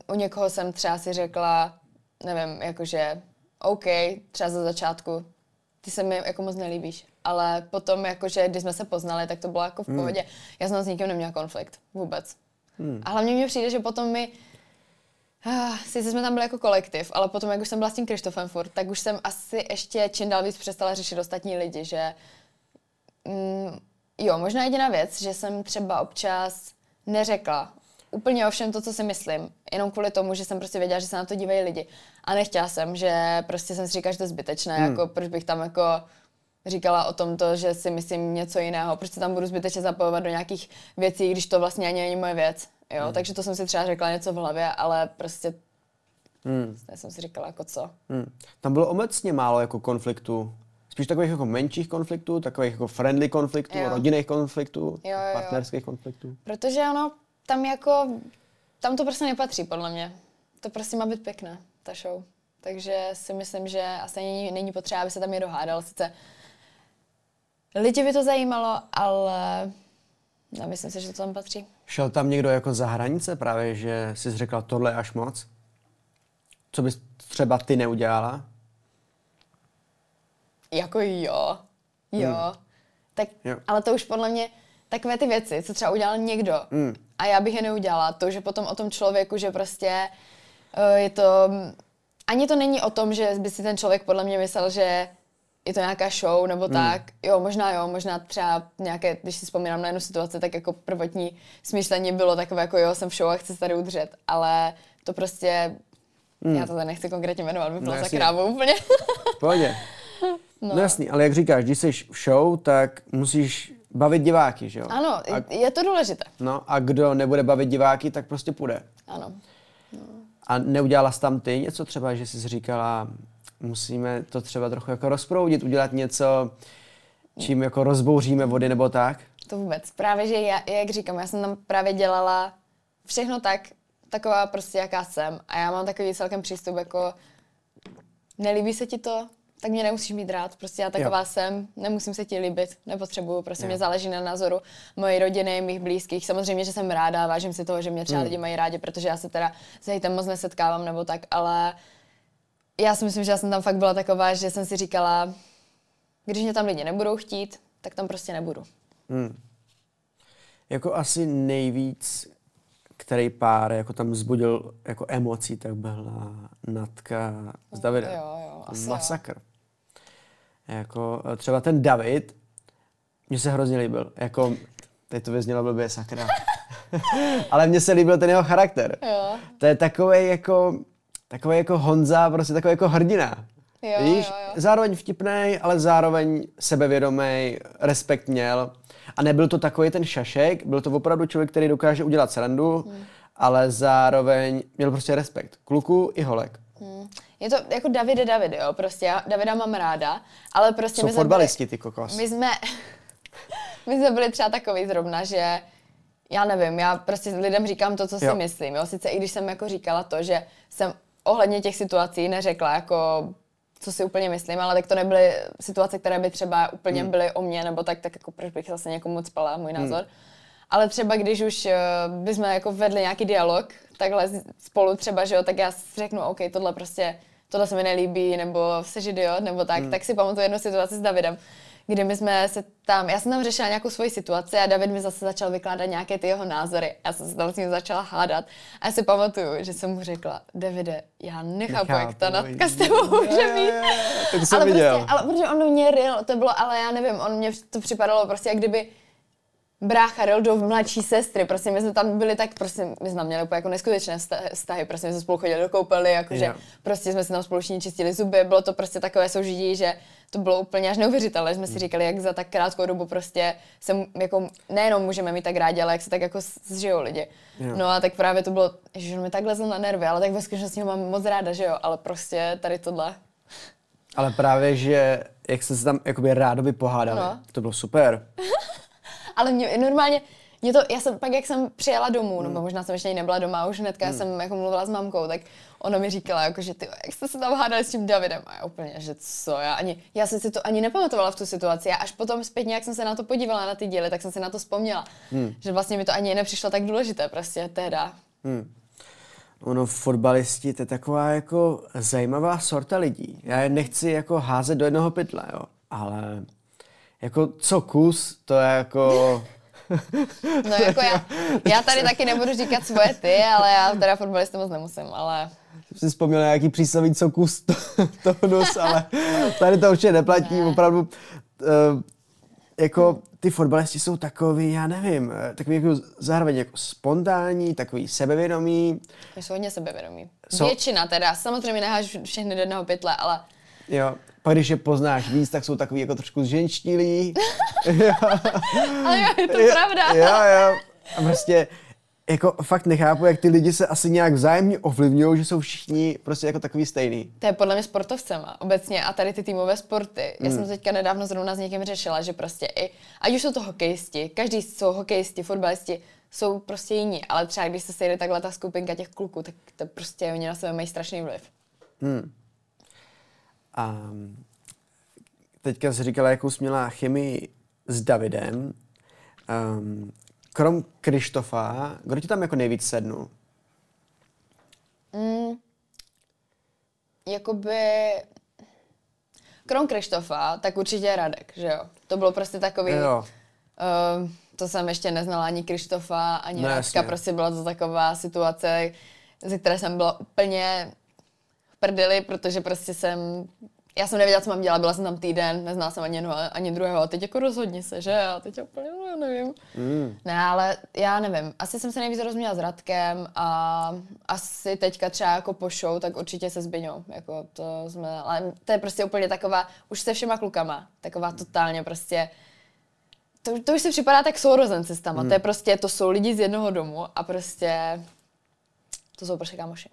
u někoho jsem třeba si řekla, nevím, jakože OK, třeba za začátku, ty se mi jako moc nelíbíš. Ale potom, jakože, když jsme se poznali, tak to bylo jako v hmm. pohodě. Hmm. Já jsem s nikým neměla konflikt. Vůbec. Hmm. A hlavně mně přijde, že potom mi Ah, sice jsme tam byli jako kolektiv, ale potom, jak už jsem byla s tím Krištofem furt, tak už jsem asi ještě čím dál víc přestala řešit ostatní lidi, že mm, jo, možná jediná věc, že jsem třeba občas neřekla úplně o všem to, co si myslím, jenom kvůli tomu, že jsem prostě věděla, že se na to dívají lidi. A nechtěla jsem, že prostě jsem si říkala, že to je zbytečné, hmm. jako proč bych tam jako říkala o tom to, že si myslím něco jiného, proč se tam budu zbytečně zapojovat do nějakých věcí, když to vlastně ani není moje věc. Jo, hmm. takže to jsem si třeba řekla něco v hlavě, ale prostě hmm. jsem si říkala jako co. Hmm. Tam bylo obecně málo jako konfliktů. Spíš takových jako menších konfliktů, takových jako friendly konfliktů, jo. rodinných konfliktů, jo, jo, partnerských jo. konfliktů. Protože ono tam jako, tam to prostě nepatří podle mě. To prostě má být pěkné, ta show. Takže si myslím, že asi není, není potřeba, aby se tam někdo hádal. Sice lidi by to zajímalo, ale nemyslím si, že to tam patří. Šel tam někdo jako za hranice právě, že jsi řekla tohle až moc? Co bys třeba ty neudělala? Jako jo. Jo. Hmm. Tak, jo. ale to už podle mě takové ty věci, co třeba udělal někdo hmm. a já bych je neudělala. To, že potom o tom člověku, že prostě uh, je to... Ani to není o tom, že by si ten člověk podle mě myslel, že je to nějaká show nebo hmm. tak. Jo, možná jo, možná třeba nějaké, když si vzpomínám na jednu situaci, tak jako prvotní smýšlení bylo takové jako jo, jsem v show a chci se tady udržet, ale to prostě Hmm. Já to tady nechci konkrétně jmenovat, by bylo No, za krávu úplně. Pohodě. No. no jasný, ale jak říkáš, když jsi v show, tak musíš bavit diváky, že jo? ano, A, je to důležité. no a kdo nebude bavit diváky, tak prostě půjde. Ano. A neudělala jsi tam ty něco třeba, že jsi říkala, musíme to třeba trochu jako rozproudit, udělat něco, čím jako rozbouříme vody nebo tak? To vůbec. Právě, že já, jak říkám, já jsem tam právě dělala všechno tak, taková prostě, jaká jsem. A já mám takový celkem přístup, jako nelíbí se ti to, tak mě nemusíš mít rád. Prostě já taková Jo. jsem, nemusím se ti líbit, nepotřebuju, prostě Jo. mě záleží na názoru mojí rodiny, mých blízkých. Samozřejmě, že jsem ráda, vážím si toho, že mě třeba Hmm. lidi mají rádi, protože já se teda s hejtem moc nesetkávám nebo tak, ale já si myslím, že já jsem tam fakt byla taková, že jsem si říkala, když mě tam lidi nebudou chtít, tak tam prostě nebudu. Hmm. Jako asi nejvíc, který pár jako tam vzbudil jako emocí, tak byla Natka s Davidem. Jo, jo, asi jo. Jako eh, třeba ten David, mně se hrozně líbil. Jako, teď to vyznělo blbě, sakra. Ale mně se líbil ten jeho charakter. Jo. To je takový jako, takový jako Honza, prostě takový jako hrdina. Jo, Víš? jo, jo. Zároveň vtipnej, ale zároveň sebevědomý, respekt měl. A nebyl to takový ten šašek, byl to opravdu člověk, který dokáže udělat srandu, Hmm. ale zároveň měl prostě respekt. Kluku i holek. Hmm. Je to jako Davide David, jo, prostě já Davida mám ráda, ale prostě Jsou my jsme fotbalisti, ty kokos. my jsme, my jsme byli třeba takový zrovna, že já nevím, já prostě lidem říkám to, co si Jo. myslím, jo, sice i když jsem jako říkala to, že jsem ohledně těch situací neřekla jako co si úplně myslím, ale tak to nebyly situace, které by třeba úplně Hmm. byly o mně, nebo tak, tak jako proč bych zase někomu spala, můj názor. Ale třeba když už uh, bychom jako vedli nějaký dialog, takhle spolu třeba, že jo, tak já si řeknu, OK, tohle prostě, tohle se mi nelíbí, nebo jsi idiot, nebo tak, tak si pamatuju jednu situaci s Davidem, kdy my jsme se tam, já jsem tam řešila nějakou svoji situaci a David mi zase začal vykládat nějaké ty jeho názory. Já jsem se tam s ním začala hádat a já si pamatuju, že jsem mu řekla, Davide, já nechápu, jak ta Nechápu, natka s tebou může mít. ale, viděl. prostě, ale protože on mě ril, to bylo, ale já nevím, on mě to připadalo prostě, jak kdyby brácha do mladší sestry, prostě my jsme tam byli tak, prostě my jsme tam měli úplně jako neskutečné vztahy, prostě my jsme spolu chodili do koupely, jakože Jo. prostě jsme si tam společně čistili zuby, bylo to prostě takové soužití, že to bylo úplně až neuvěřitelné, jsme si říkali, jak za tak krátkou dobu prostě se jako nejenom můžeme mít tak rádi, ale jak se tak jako zžijou lidi. Jo. No a tak právě to bylo, že on mi tak lezl na nervy, ale tak ve skutečnosti ho mám moc ráda, že jo, ale prostě tady tohle. Ale právě, že jak jste se tam jakoby rádoby pohádali, No. to bylo super. Ale mě, normálně, mě to, já jsem pak, jak jsem přijela domů, nebo možná jsem ještě nebyla doma, už hnedka jsem jako mluvila s mamkou, tak ona mi říkala, jako, že ty, jak jste se tam hádali s tím Davidem. A já úplně, že co, já ani, já jsem si to ani nepamatovala v tu situaci. A až potom zpětně, jak jsem se na to podívala, na ty díly, tak jsem si na to vzpomněla. Že vlastně mi to ani nepřišlo tak důležité prostě tehda. Ono, fotbalisti, to je taková jako zajímavá sorta lidí. Já je nechci jako házet do jednoho pytle, jo. Ale jako co kus, to je jako... No jako já, já tady taky nebudu říkat svoje ty, ale já teda fotbalisty moc nemusím, ale Jsem si vzpomněl na nějaký přísloví co kus, to, to nos, ale tady to určitě neplatí, Ne. opravdu. Uh, jako ty fotbalisti jsou takový, já nevím, eh, takový jako zároveň jako spontánní, takový sebevědomý, my jsou hodně sebevědomí. Jsou- Většina teda, samozřejmě neháš všechny do jednoho pytle, ale jo. Pak když je poznáš víc, tak jsou takový jako trošku zženštilí. Ale jo, je to Jo, pravda. Jo, jo. A prostě jako fakt nechápu, jak ty lidi se asi nějak vzájemně ovlivňují, že jsou všichni prostě jako takový stejný. To je podle mě sportovcema obecně a tady ty týmové sporty. Já Hmm. jsem teďka nedávno zrovna s někým řešila, že prostě i, ať už jsou to hokejisti, každý jsou hokejisti, fotbalisti, jsou prostě jiní, ale třeba když se sejde takhle ta skupinka těch kluků, tak to prostě oni na sebe mají strašný vliv. A teďka jsi říkala, jakou jsi měla chemii s Davidem. Um, krom Krištofa, kdo ti tam jako nejvíc sednul? Jakoby, krom Krištofa, tak určitě Radek, že jo. To bylo prostě takový, Jo. Uh, to jsem ještě neznala ani Krištofa, ani No, no, jasně. Radka, prostě byla to taková situace, ze které jsem byla úplně prdeli, protože prostě jsem, já jsem nevěděla, co mám dělat, byla jsem tam týden, neznala jsem ani jednoho, ani druhého, a teď jako rozhodni se, že? A teď úplně, no já nevím. Mm. Ne, ale já nevím. Asi jsem se nejvíc rozuměla s Radkem a asi teďka třeba jako po show, tak určitě se Zbyňou. Jako to jsme, ale to je prostě úplně taková, už se všema klukama, taková totálně prostě, to, to už si připadá tak sourozenci s tama. Mm. To je prostě, to jsou lidi z jednoho domu a prostě to jsou prostě kámoši.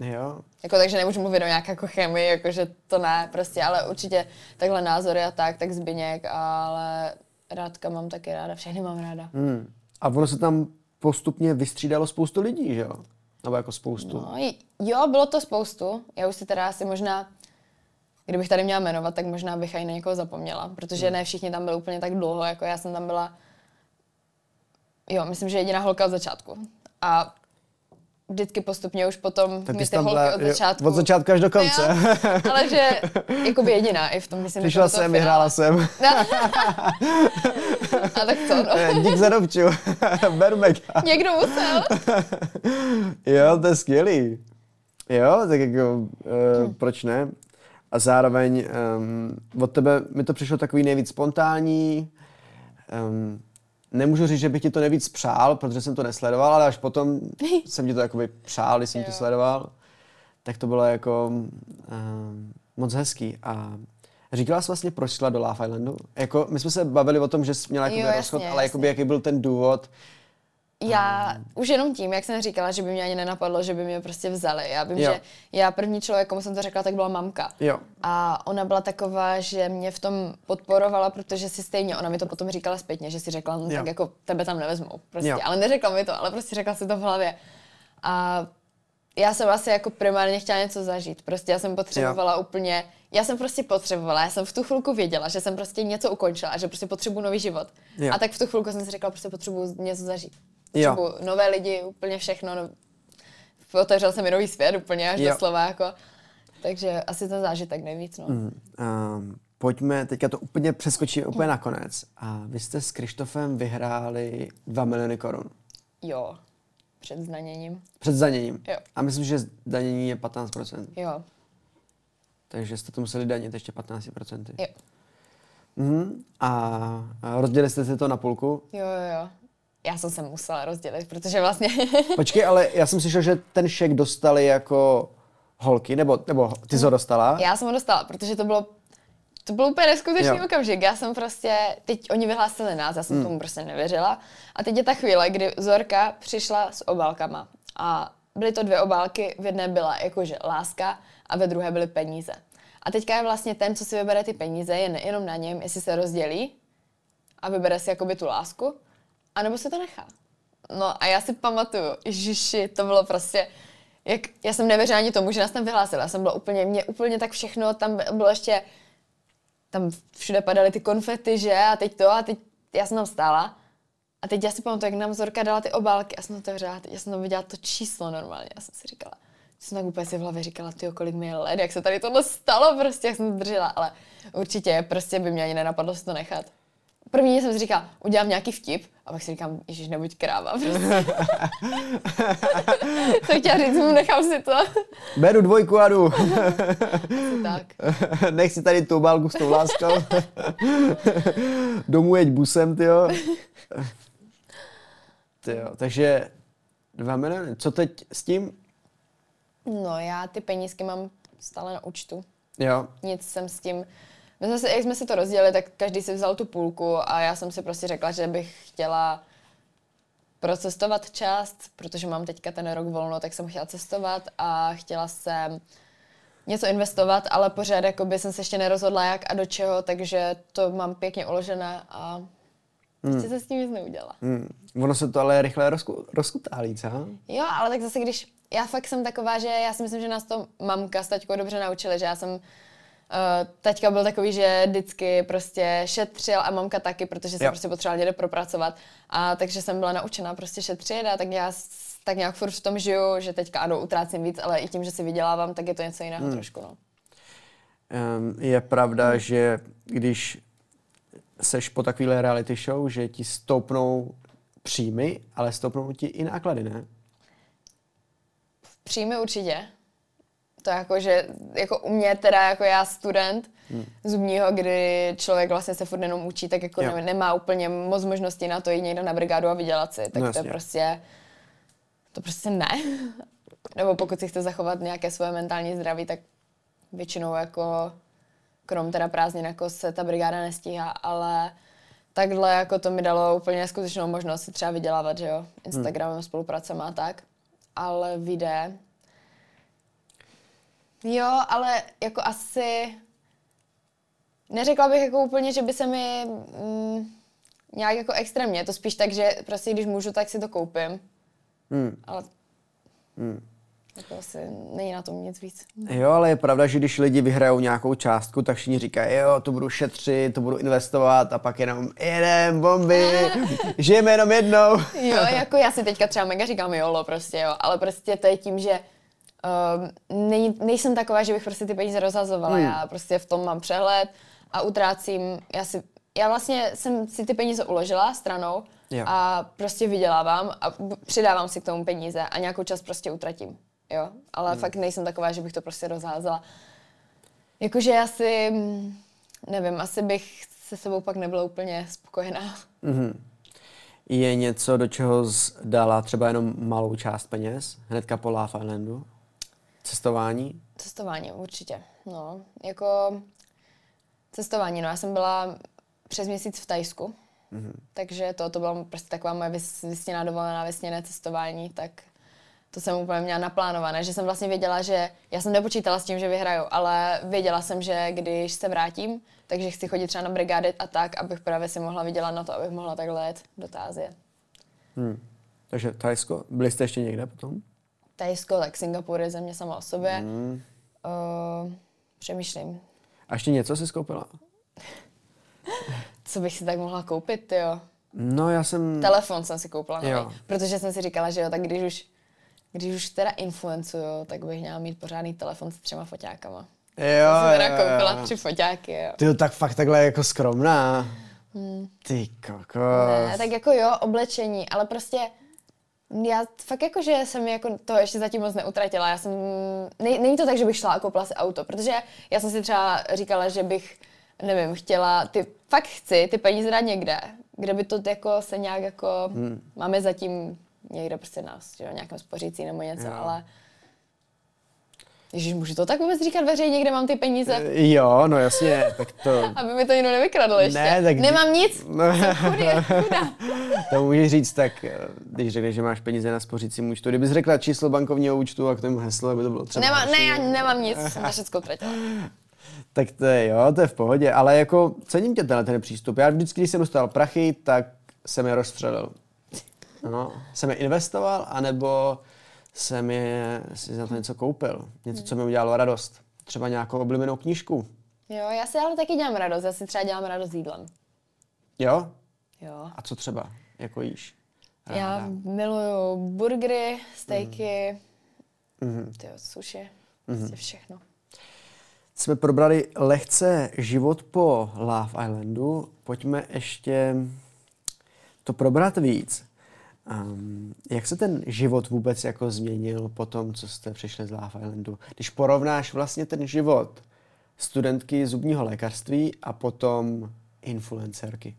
Jo. Jako, takže nemůžu mluvit o nějaké jako chemii, jakože to ne, prostě, ale určitě takhle názory a tak, tak Zbyněk, ale Rádka mám taky ráda, všechny mám ráda. Hmm. A ono se tam postupně vystřídalo spoustu lidí, že jo? Nebo jako spoustu. No, jo, bylo to spoustu. Já už si teda asi možná, kdybych tady měla jmenovat, tak možná bych i na někoho zapomněla, protože hmm. ne všichni tam byli úplně tak dlouho, jako já jsem tam byla, jo, myslím, že jediná holka od začátku. A vždycky postupně už potom tak my ty holky byla, od začátku. Jo, od začátku až do konce. Jo, ale že by jediná i v tom, myslím, Přišla jsem, vyhrála jsem. A tak co, no. Eh, dík za dobču. Beru mega. Někdo musel. jo, to je skvělý. Jo, tak jako, uh, hmm. proč ne? A zároveň um, od tebe mi to přišlo takový nejvíc spontánní. Um, nemůžu říct, že bych ti to nejvíc přál, protože jsem to nesledoval, ale až potom jsem ti to jakoby přál, když jsem to sledoval, tak to bylo jako um, moc hezký. A říkala jsi vlastně, proč šla do Love Islandu? Jako, my jsme se bavili o tom, že jsi měla jakoby jo, rozchod, jasně, ale jakoby, jaký byl ten důvod, já už jenom tím, jak jsem říkala, že by mě ani nenapadlo, že by mě prostě vzali. Já vím, jo. že já první člověk, komu jsem to řekla, tak byla mamka. Jo. A ona byla taková, že mě v tom podporovala, protože si stejně, ona mi to potom říkala zpětně, že si řekla, no jo. tak jako tebe tam nevezmou. Prostě. Jo. Ale neřekla mi to, ale prostě řekla si to v hlavě. A já jsem asi jako primárně chtěla něco zažít. Prostě já jsem potřebovala jo. úplně, já jsem prostě potřebovala, já jsem v tu chvilku věděla, že jsem prostě něco ukončila, že prostě potřebuji nový život. Jo. A tak v tu chvilku jsem si řekla, prostě potřebuji něco zažít jo. nové lidi, úplně všechno. No, otevřel se mi nový svět úplně až jo. doslova, jako. Takže asi ten zážitek nejvíc, no. Mm, um, pojďme, teďka to úplně přeskočíme úplně mm. nakonec. A vy jste s Krištofem vyhráli 2 miliony korun. Jo, před zdaněním. Před zdaněním? Jo. A myslím, že zdanění je 15%. Jo. Takže jste to museli danit ještě 15%. Jo. Mm, a rozdělili jste si to na půlku? Jo, jo, jo já jsem se musela rozdělit, protože vlastně... Počkej, ale já jsem slyšel, že ten šek dostali jako holky, nebo, nebo ty jsi ho dostala? Já jsem ho dostala, protože to bylo to byl úplně neskutečný jo. okamžik. Já jsem prostě, teď oni vyhlásili nás, já jsem hmm. tomu prostě nevěřila. A teď je ta chvíle, kdy Zorka přišla s obálkama. A byly to dvě obálky, v jedné byla jakože láska a ve druhé byly peníze. A teďka je vlastně ten, co si vybere ty peníze, je jenom na něm, jestli se rozdělí a vybere si jakoby tu lásku, a nebo se to nechá. No a já si pamatuju, že to bylo prostě, jak, já jsem nevěřila ani tomu, že nás tam vyhlásila. Já jsem byla úplně, mě úplně tak všechno, tam bylo ještě, tam všude padaly ty konfety, že, a teď to, a teď já jsem tam stála. A teď já si pamatuju, jak nám Zorka dala ty obálky, já jsem to otevřela, teď já jsem tam viděla to číslo normálně, já jsem si říkala, jsem tak úplně si v hlavě říkala, ty kolik mi je let, jak se tady tohle stalo, prostě, jak jsem to držela, ale určitě, prostě by mě ani nenapadlo si to nechat. První jsem si říkala, udělám nějaký vtip, a pak si říkám, ježiš, nebuď kráva. Prostě. to chtěla říct, mu nechám si to. Beru dvojku a jdu. tak. Nech si tady tu balku s tou láskou. Domů jeď busem, tyjo. tyjo. Takže dva miliony. Co teď s tím? No, já ty penízky mám stále na účtu. Jo. Nic jsem s tím my jsme si, jak jsme si to rozdělili, tak každý si vzal tu půlku a já jsem si prostě řekla, že bych chtěla procestovat část, protože mám teďka ten rok volno, tak jsem chtěla cestovat a chtěla jsem něco investovat, ale pořád jakoby jsem se ještě nerozhodla jak a do čeho, takže to mám pěkně uložené a prostě hmm. se s tím nic neudělala. Hmm. Ono se to ale rychle rozku, rozkutálí, co? Jo, ale tak zase když, já fakt jsem taková, že já si myslím, že nás to mamka s taťkou dobře naučili, že já jsem Uh, taťka byl takový, že vždycky prostě šetřil a mamka taky, protože se jo. prostě potřeboval někde propracovat. A takže jsem byla naučená prostě šetřit a tak já tak nějak furt v tom žiju, že teďka ano, utrácím víc, ale i tím, že si vydělávám, tak je to něco jiného hmm. trošku, no. Um, je pravda, hmm. že když seš po takovéhle reality show, že ti stoupnou příjmy, ale stoupnou ti i náklady, ne? Příjmy určitě. To jako, že jako u mě teda jako já student hmm. zubního, kdy člověk vlastně se furt jenom učí, tak jako ne, nemá úplně moc možností na to jít někde na brigádu a vydělat si. Tak no, to je prostě, to prostě ne. Nebo pokud si chce zachovat nějaké svoje mentální zdraví, tak většinou jako krom teda prázdnin jako se ta brigáda nestíhá, ale takhle jako to mi dalo úplně neskutečnou možnost si třeba vydělávat, že jo, Instagramem hmm. spolupracem a tak, ale videa. Jo, ale jako asi neřekla bych jako úplně, že by se mi mm, nějak jako extrémně, to spíš tak, že prostě když můžu, tak si to koupím. Hmm. Ale hmm. Jako asi není na tom nic víc. Jo, ale je pravda, že když lidi vyhrajou nějakou částku, tak všichni říkají, jo, to budu šetřit, to budu investovat a pak jenom jedem, bomby, žijeme jenom jednou. jo, jako já si teďka třeba mega říkám jolo prostě, jo, ale prostě to je tím, že uh, nej, nejsem taková, že bych prostě ty peníze rozhazovala, hmm. já prostě v tom mám přehled a utrácím, já si, já vlastně jsem si ty peníze uložila stranou jo. a prostě vydělávám a přidávám si k tomu peníze a nějakou čas prostě utratím jo, ale hmm. fakt nejsem taková, že bych to prostě rozházela. Jakože asi, nevím, asi bych se sebou pak nebyla úplně spokojená. Mm-hmm. Je něco, do čeho dala třeba jenom malou část peněz, hnedka po Love Islandu? Cestování? Cestování, určitě. No, jako cestování, no já jsem byla přes měsíc v Tajsku, mm-hmm. takže to, to byla prostě taková moje vysněná dovolená, vysněné cestování, tak to jsem úplně měla naplánované, že jsem vlastně věděla, že já jsem nepočítala s tím, že vyhraju, ale věděla jsem, že když se vrátím, takže chci chodit třeba na brigády a tak, abych právě si mohla vydělat na to, abych mohla takhle jet do Tázie. Hmm. Takže Tajsko, byli jste ještě někde potom? Tajsko, tak Singapur je země sama o sobě. Hmm. Uh, přemýšlím. A ještě něco jsi skoupila? Co bych si tak mohla koupit, jo? No já jsem... Telefon jsem si koupila, jo. protože jsem si říkala, že jo, tak když už když už teda influencuju, tak bych měla mít pořádný telefon s třema foťákama. Jo, jsem si teda koupila jo. tři foťáky, jo. Ty tak fakt takhle jako skromná. Hmm. Ty kokos. Ne, tak jako jo, oblečení, ale prostě já fakt jako, že jsem jako to ještě zatím moc neutratila. Já jsem, ne, není to tak, že bych šla a koupila si auto, protože já jsem si třeba říkala, že bych, nevím, chtěla, ty, fakt chci ty peníze dát někde, kde by to jako se nějak jako, hmm. máme zatím někde prostě nás, že jo, nějakém spořící nebo něco, jo. ale Ježíš, můžu to tak vůbec říkat veřejně, kde mám ty peníze? E, jo, no jasně, tak to... Aby mi to někdo nevykradl ještě. Ne, tak... Nemám nic, no. to můžeš říct tak, eh, když řekneš, že máš peníze na spořící účtu. Kdybys řekla číslo bankovního účtu a k tomu heslo, aby to bylo třeba... Nemá, ne, já nemám nic, jsem na všechno utratila. tak to je, jo, to je v pohodě, ale jako cením tě tenhle ten přístup. Já vždycky, když jsem dostal prachy, tak jsem je rozstřelil. No, jsem je investoval, anebo jsem je si za to něco koupil. Něco, co mi udělalo radost. Třeba nějakou oblíbenou knížku. Jo, já si ale taky dělám radost. Já si třeba dělám radost jídlem. Jo? Jo. A co třeba? Jako jíš? Ráda. Já miluju burgery, stejky, mm. tyjo, sushi, mm. prostě všechno. Jsme probrali lehce život po Love Islandu. Pojďme ještě to probrat víc. Um, jak se ten život vůbec jako změnil po tom, co jste přišli z Love Islandu? Když porovnáš vlastně ten život studentky zubního lékařství a potom influencerky.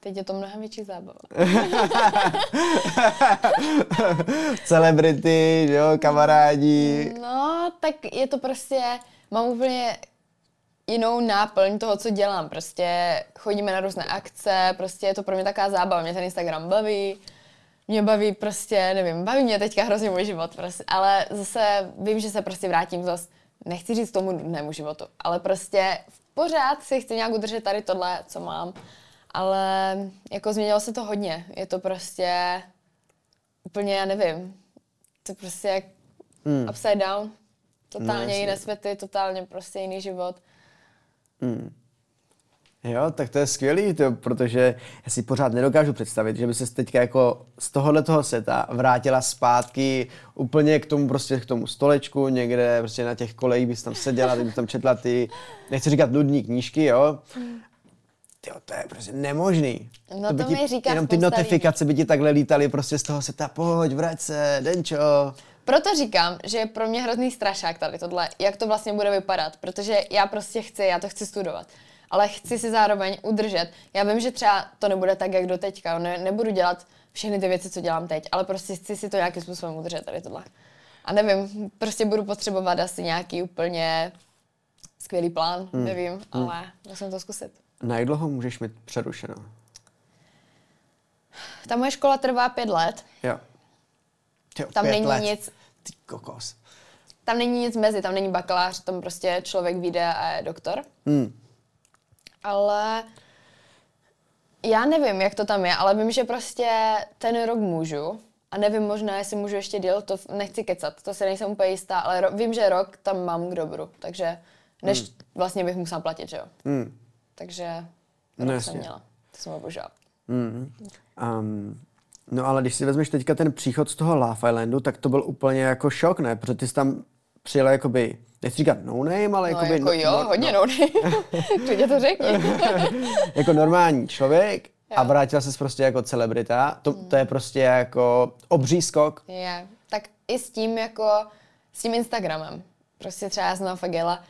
Teď je to mnohem větší zábava. Celebrity, jo, kamarádi. No, tak je to prostě, mám úplně jinou náplň toho, co dělám. Prostě chodíme na různé akce, prostě je to pro mě taková zábava. Mě ten Instagram baví, mě baví prostě, nevím, baví mě teďka hrozně můj život, prostě, ale zase vím, že se prostě vrátím zase, nechci říct tomu nudnému životu, ale prostě pořád si chci nějak udržet tady tohle, co mám, ale jako změnilo se to hodně, je to prostě úplně, já nevím, to prostě jak hmm. upside down, totálně no, jiné světy, totálně prostě jiný život. Hmm. Jo, tak to je skvělý, to, protože já si pořád nedokážu představit, že by se teďka jako z tohohle toho seta vrátila zpátky úplně k tomu prostě k tomu stolečku, někde prostě na těch kolejích bys tam seděla, ty bys tam četla ty, nechci říkat nudní knížky, jo. Tyjo, to je prostě nemožný. No to, by to ti, mi říká Jenom ty notifikace by ti takhle lítaly prostě z toho seta, pojď, vrať se, Denčo. Proto říkám, že je pro mě hrozný strašák tady tohle, jak to vlastně bude vypadat, protože já prostě chci, já to chci studovat, ale chci si zároveň udržet. Já vím, že třeba to nebude tak, jak do teďka, ne, nebudu dělat všechny ty věci, co dělám teď, ale prostě chci si to nějakým způsobem udržet tady tohle. A nevím, prostě budu potřebovat asi nějaký úplně skvělý plán, hmm. nevím, hmm. ale musím to zkusit. Na jak dlouho můžeš mít přerušeno? Ta moje škola trvá pět let. Jo. Tyjo, tam není let. nic. Ty kokos. Tam není nic mezi, tam není bakalář, tam prostě člověk vyjde a je doktor. Hmm. Ale já nevím, jak to tam je, ale vím, že prostě ten rok můžu. A nevím možná, jestli můžu ještě dělat, to nechci kecat, to se nejsem úplně jistá, ale ro- vím, že rok tam mám k dobru, takže než hmm. vlastně bych musela platit, že jo. Hmm. Takže No rok jasně. jsem měla, to jsem obožala. Mm. Um, no ale když si vezmeš teďka ten příchod z toho Love Islandu, tak to byl úplně jako šok, ne? Protože ty jsi tam přijela jakoby, nechci říkat no name, ale No jakoby... jako jo, hodně no. Klidně to řekni. jako normální člověk a Jo. vrátila se prostě jako celebrita. To, to je prostě jako obří skok. Je, tak i s tím jako, s tím Instagramem. Prostě třeba já jsem na fakt jela,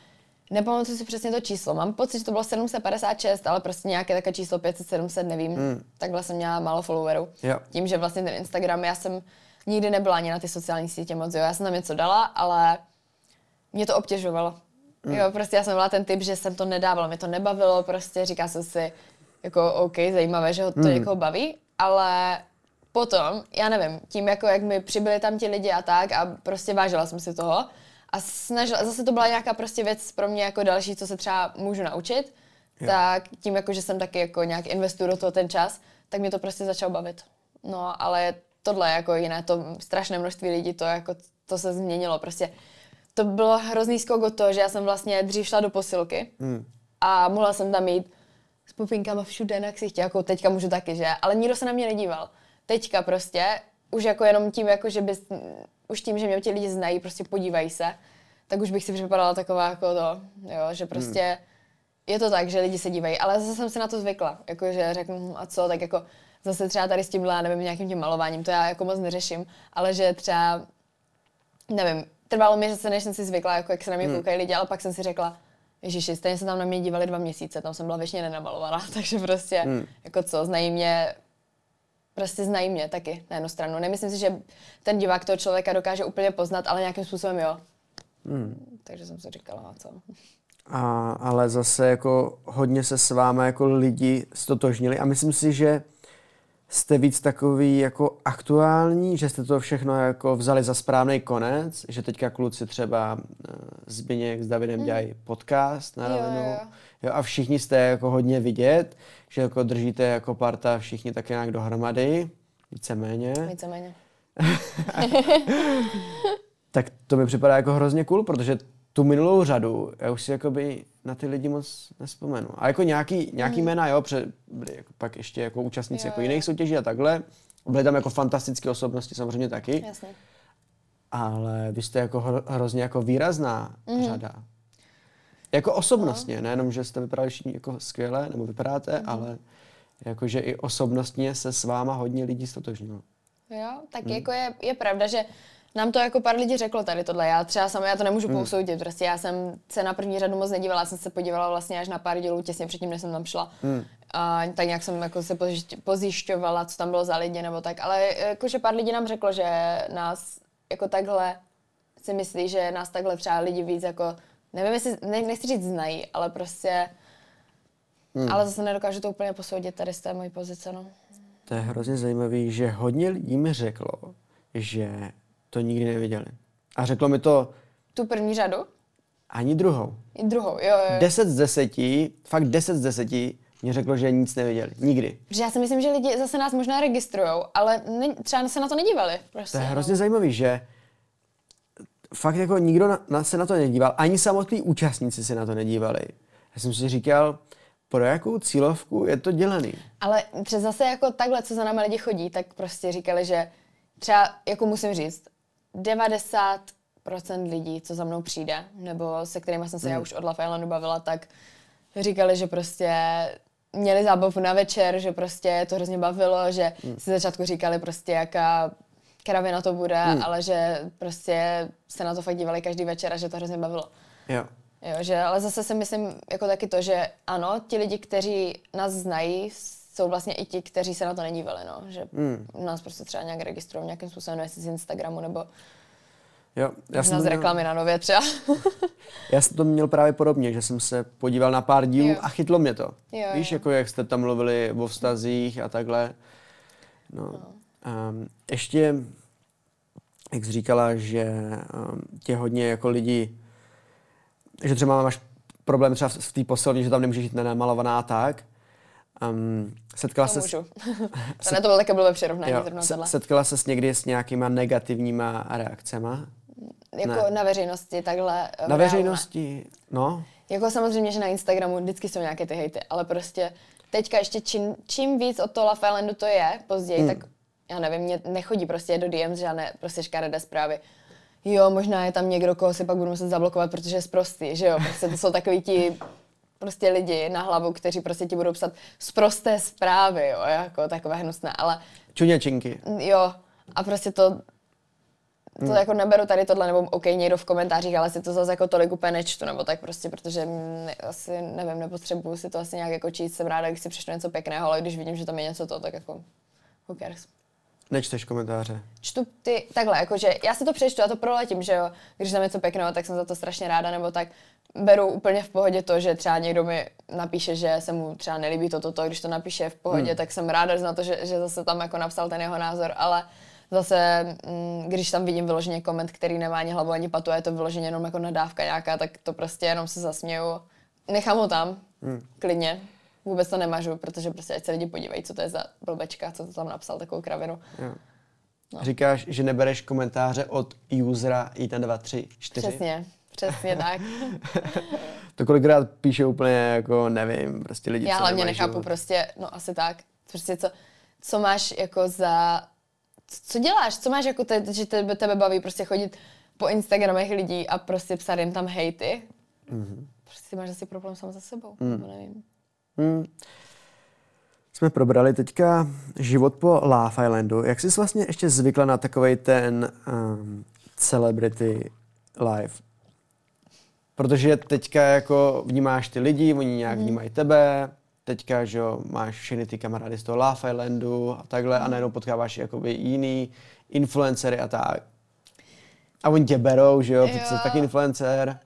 nepamatuji si přesně to číslo, mám pocit, že to bylo 756, ale prostě nějaké také číslo 500, 700, nevím. Hmm. Takhle jsem měla málo followerů. Jo. Tím, že vlastně ten Instagram, já jsem nikdy nebyla ani na ty sociální sítě moc, jo. Já jsem tam něco dala, ale mě to obtěžovalo. Hmm. Jo, prostě já jsem byla ten typ, že jsem to nedávala, mě to nebavilo, prostě říká jsem si, jako OK, zajímavé, že ho to Hmm. někoho baví, ale potom, já nevím, tím jako jak mi přibyli tam ti lidi a tak a prostě vážila jsem si toho a snažila, zase to byla nějaká prostě věc pro mě jako další, co se třeba můžu naučit, Jo. tak tím jako, že jsem taky jako nějak investuju do toho ten čas, tak mě to prostě začalo bavit. No, ale tohle jako jiné, to strašné množství lidí, to jako, to se změnilo prostě. To bylo hrozný skok od toho, že já jsem vlastně dřív šla do posilky Hmm. a mohla jsem tam jít s pupinkama všude na ksichtě, jako teďka můžu taky, že? Ale nikdo se na mě nedíval. Teďka prostě, už jako jenom tím, jako že bys, už tím, že mě ti lidi znají, prostě podívají se, tak už bych si připadala taková jako to, jo, že prostě hmm. je to tak, že lidi se dívají, ale zase jsem se na to zvykla, jakože řeknu, hm, a co, tak jako zase třeba tady s tímhle, nevím, nějakým tím malováním, to já jako moc neřeším, ale že třeba, nevím, trvalo mi, že se než jsem si zvykla, jako jak se na mě koukají lidi, ale pak jsem si řekla, Ježiši, stejně se tam na mě dívali dva měsíce, tam jsem byla většině nenamalovaná, takže prostě, Hmm. jako co, znají mě, prostě znají mě taky na jednu stranu. Nemyslím si, že ten divák toho člověka dokáže úplně poznat, ale nějakým způsobem jo. Hmm. Takže jsem si říkala, a co. A, ale zase jako hodně se s vámi jako lidi stotožnili a myslím si, že jste víc takový jako aktuální, že jste to všechno jako vzali za správný konec, že teďka kluci třeba uh, Zbyněk s Davidem dělají podcast na rovinu. jo, jo. Jo, a všichni jste jako hodně vidět, že jako držíte jako parta všichni tak nějak dohromady, víceméně. Víceméně. Tak to mi připadá jako hrozně cool, protože tu minulou řadu já už si jakoby na ty lidi moc nespomenu. A jako nějaký, nějaký jména, jo, protože byli jako pak ještě jako účastníci. Jo, jako jiných soutěží a takhle. Byly tam jako fantastické osobnosti samozřejmě taky, Jasně. ale vy jste jako hro, hrozně jako výrazná Mhm. řada. Jako osobnostně, nejenom, že jste vypadali všichni jako skvěle, nebo vypadáte, Mhm. ale jakože i osobnostně se s váma hodně lidí stotožnilo. Jo, tak Hmm. jako je, je pravda, že nám to jako pár lidí řeklo tady tohle. Já třeba sama, já to nemůžu Hmm. posoudit, prostě já jsem se na první řadu moc nedívala, já jsem se podívala vlastně až na pár dílů těsně předtím, než jsem tam šla. Hmm. A tak nějak jsem jako se pozjišť- pozjišťovala, co tam bylo za lidi nebo tak, ale jakože pár lidí nám řeklo, že nás jako takhle si myslí, že nás takhle třeba lidi víc jako, nevím, jestli, ne, nechci říct znají, ale prostě, Hmm. ale zase nedokážu to úplně posoudit tady z té mojí pozice, no. To je hrozně zajímavý, že hodně lidí mi řeklo, že to nikdy neviděli. A řeklo mi to Tu první řadu? ani druhou. I druhou, jo, jo. 10 z 10, fakt 10 z 10 mě řeklo, že nic neviděli. Nikdy. Protože já si myslím, že lidi zase nás možná registrujou, ale ne, třeba se na to nedívali. Prostě, To je no. hrozně zajímavý, že fakt jako nikdo na, na, se na to nedíval, ani samotní účastníci se na to nedívali. Já jsem si říkal, pro jakou cílovku je to dělaný. Ale přes zase jako takhle, co za námi lidi chodí, tak prostě říkali, že třeba, jako musím říct, 90% lidí, co za mnou přijde, nebo se kterými jsem se Hmm. já už od Love Islandu bavila, tak říkali, že prostě měli zábavu na večer, že prostě to hrozně bavilo, že Hmm. si začátku říkali prostě, jaká kravina to bude, hmm. ale že prostě se na to fakt dívali každý večer a že to hrozně bavilo. Jo. Jo, že, ale zase si myslím jako taky to, že ano, ti lidi, kteří nás znají, jsou vlastně i ti, kteří se na to nedívali, no. Že hmm. nás prostě třeba nějak registrují nějakým způsobem, jestli z Instagramu nebo Jo, já jsem z reklamy měl... na nově třeba. já jsem to měl právě podobně, že jsem se podíval na pár dílů Jo. a chytlo mě to. Jo, Víš, jo. jako jak jste tam mluvili o vztazích a takhle. No. Um, ještě, jak jsi říkala, že um, tě hodně jako lidi, že třeba máš problém třeba v, té posilovně, že tam nemůžeš jít nenamalovaná tak. Um, setkala To se můžu. to ne, to bylo také blbé přirovnání jo, zrovna se, tohle. setkala se někdy s nějakýma negativníma reakcema? Jako ne. na veřejnosti takhle. eh, Na reálné. veřejnosti, no. Jako samozřejmě, že na Instagramu vždycky jsou nějaké ty hejty, ale prostě teďka ještě čím, čím víc od toho Love Islandu to je později, hmm. tak já nevím, mě nechodí prostě do DMs žádné prostě škaredé zprávy. Jo, možná je tam někdo, koho si pak budu muset zablokovat, protože je sprostý, že jo, prostě to jsou takový ti prostě lidi na hlavu, kteří prostě ti budou psat sprosté zprávy, jo, jako takové hnusné, ale Čuněčinky. jo, a prostě to, to Hmm. jako neberu tady tohle, nebo OK, někdo v komentářích, ale si to zase jako tolik úplně nečtu, nebo tak prostě, protože ne, asi, nevím, nepotřebuju si to asi nějak jako číst, jsem ráda, když si přečtu něco pěkného, ale když vidím, že tam je něco to, tak jako who cares. Nečteš komentáře. Čtu ty, takhle, jakože já si to přečtu a to proletím, že jo, když tam je něco pěkného, tak jsem za to strašně ráda, nebo tak beru úplně v pohodě to, že třeba někdo mi napíše, že se mu třeba nelíbí toto, to, když to napíše v pohodě, hmm. tak jsem ráda za to, že, že zase tam jako napsal ten jeho názor, ale zase, mm, když tam vidím vyloženě koment, který nemá ani hlavu, ani patu, a je to vyloženě jenom jako nadávka nějaká, tak to prostě jenom se zasměju. Nechám ho tam, hmm. klidně. Vůbec to nemažu, protože prostě ať se lidi podívají, co to je za blbečka, co to tam napsal, takovou kravinu. Jo. No. Říkáš, že nebereš komentáře od usera i123 Přesně, přesně tak. To kolikrát píše úplně jako, nevím, prostě lidi, Já co hlavně nechápu život. prostě, no asi tak, prostě co, co máš jako za, co děláš, co máš jako, te, že tebe, tebe baví prostě chodit po Instagramech lidí a prostě psát jim tam hejty. Mm-hmm. Prostě máš asi problém sám se sebou, mm. nebo nevím. Hmm. Jsme probrali teďka život po Love Islandu. Jak jsi vlastně ještě zvykla na takovej ten um, celebrity life? Protože teďka jako vnímáš ty lidi, oni nějak Mhm. vnímají tebe, teďka, že jo, máš všechny ty kamarády z toho Love Islandu a takhle a najednou potkáváš jakoby jiný influencery a tak. A oni tě berou, že jo, ty jsi Jo. taky influencer.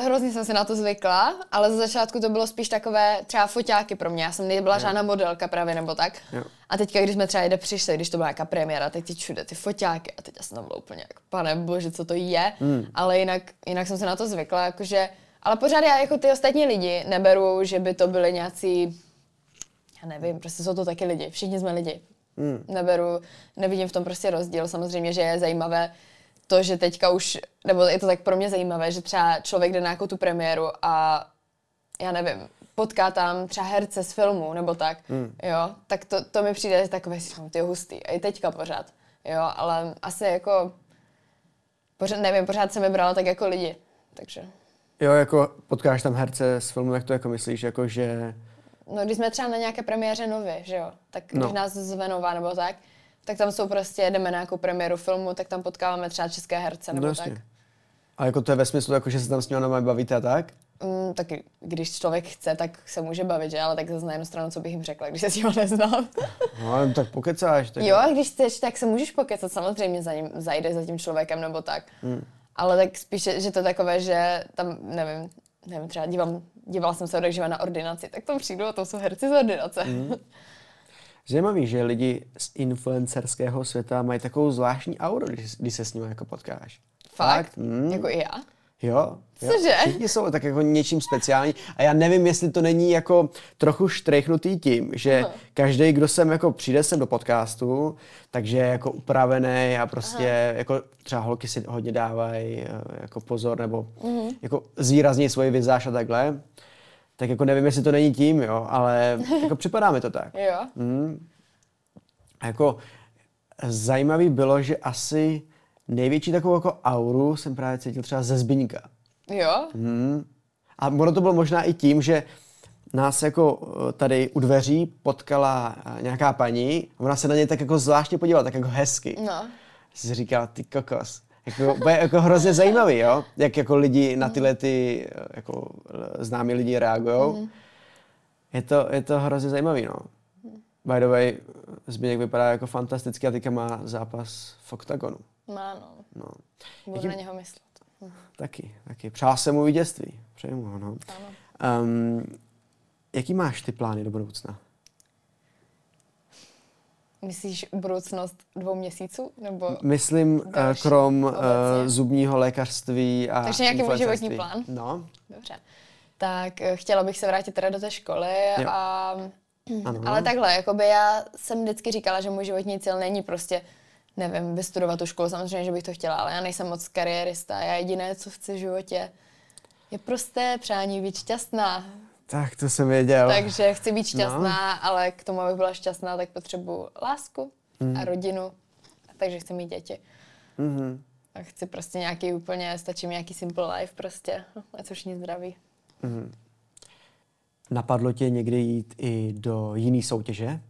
Hrozně jsem si na to zvykla, ale ze začátku to bylo spíš takové třeba foťáky pro mě. Já jsem nebyla žádná modelka právě nebo tak. Jo. A teďka, když jsme třeba jde přišli, když to byla nějaká premiéra, tak ty všude ty foťáky a teď já jsem tam byla úplně jak, pane bože, co to je. Hmm. Ale jinak, jinak jsem se na to zvykla, jakože, ale pořád já jako ty ostatní lidi neberu, že by to byli nějací, já nevím, prostě jsou to taky lidi, všichni jsme lidi. Hmm. Neberu, nevidím v tom prostě rozdíl. Samozřejmě, že je zajímavé to, že teďka už, nebo je to tak pro mě zajímavé, že třeba člověk jde na nějakou tu premiéru a já nevím, potká tam třeba herce z filmu nebo tak, Hmm. jo, tak to, to mi přijde takové, že ty hustý, a i teďka pořád, jo, ale asi jako, pořád, nevím, pořád jsem je brala tak jako lidi, takže, Jo, jako potkáš tam herce z filmu, jak to jako myslíš, jako že... no když jsme třeba na nějaké premiéře nově, že jo, tak když No. nás zve nová nebo tak, tak tam jsou prostě, jdeme na nějakou premiéru filmu, tak tam potkáváme třeba české herce nebo No tak. jasně. A jako to je ve smyslu, jako že se tam s ním bavíte a tak? Mm, tak když člověk chce, tak se může bavit, že? Ale tak zase na jednu stranu, co bych jim řekla, když se s ním neznám. No, tak pokecáš. Tak... jo, a když chceš, tak se můžeš pokecat, samozřejmě za ním, zajde za tím člověkem nebo tak. Hmm. Ale tak spíše, že to je takové, že tam, nevím, nevím, třeba dívám, dívala jsem se odekživa na ordinaci, tak tam přijdu a to jsou herci z ordinace. Hmm. Zajímavý, že lidi z influencerského světa mají takovou zvláštní auru, když, když se s nimi jako potkáš. Fakt? Mm. Jako i já? Jo. jo. Cože? Všichni jsou tak jako něčím speciální a já nevím, jestli to není jako trochu štrechnutý tím, že Aha. každý, kdo sem jako přijde sem do podcastu, takže je jako upravený a prostě jako třeba holky si hodně dávají eh, jako pozor nebo Mhm. jako zvýrazní svoji vizáž a takhle. Tak jako nevím, jestli to není tím, jo, ale jako připadá mi to tak. Jo. Mm. A jako zajímavý bylo, že asi největší takovou jako auru jsem právě cítil třeba ze Zbyňka. Jo? Hmm. A ono to bylo možná i tím, že nás jako eh, tady u dveří potkala eh, nějaká paní a ona se na něj tak jako zvláštně podívala, tak jako hezky. No. Jsi říkal, ty kokos. Jako, bude jako hrozně zajímavý, jo? Jak jako lidi na tyhle ty jako známí lidi reagují. Mm. Je, to, je to hrozně zajímavý, no. By the way, Zběněk vypadá jako fantasticky a teďka má zápas v oktagonu. Má, no. no. Budu Jaký... na něho myslet. Mhm. Taky, taky. Přál jsem mu vítězství. Přeju mu no. Ano. Um, jaký máš ty plány do budoucna? Myslíš budoucnost dvou měsíců? Nebo Myslím, uh, krom uh, zubního lékařství a Takže nějaký můj životní plán? No. Dobře. Tak uh, chtěla bych se vrátit teda do té školy jo. a... Ano. Ale takhle, jakoby já jsem vždycky říkala, že můj životní cíl není prostě nevím, vystudovat tu školu, samozřejmě, že bych to chtěla, ale já nejsem moc kariérista. Já jediné, co chci v životě, je prosté přání být šťastná. Tak to jsem věděl. Takže chci být šťastná, no. ale k tomu, abych byla šťastná, tak potřebuji lásku mm. a rodinu. Takže chci mít děti. Mm-hmm. A chci prostě nějaký úplně, stačí mi nějaký simple life prostě, a což nic zdraví. Mm-hmm. Napadlo tě někdy jít i do jiné soutěže?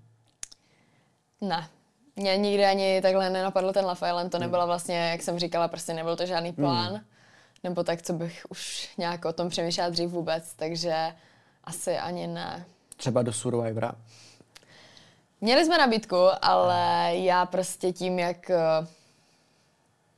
Ne. Mě nikdy ani takhle nenapadlo ten Love Island, to nebyla vlastně, jak jsem říkala, prostě nebyl to žádný plán. Mm. Nebo tak, co bych už nějak o tom přemýšlela dřív vůbec, takže asi ani ne. Třeba do Survivora? Měli jsme nabídku, ale já prostě tím, jak eh,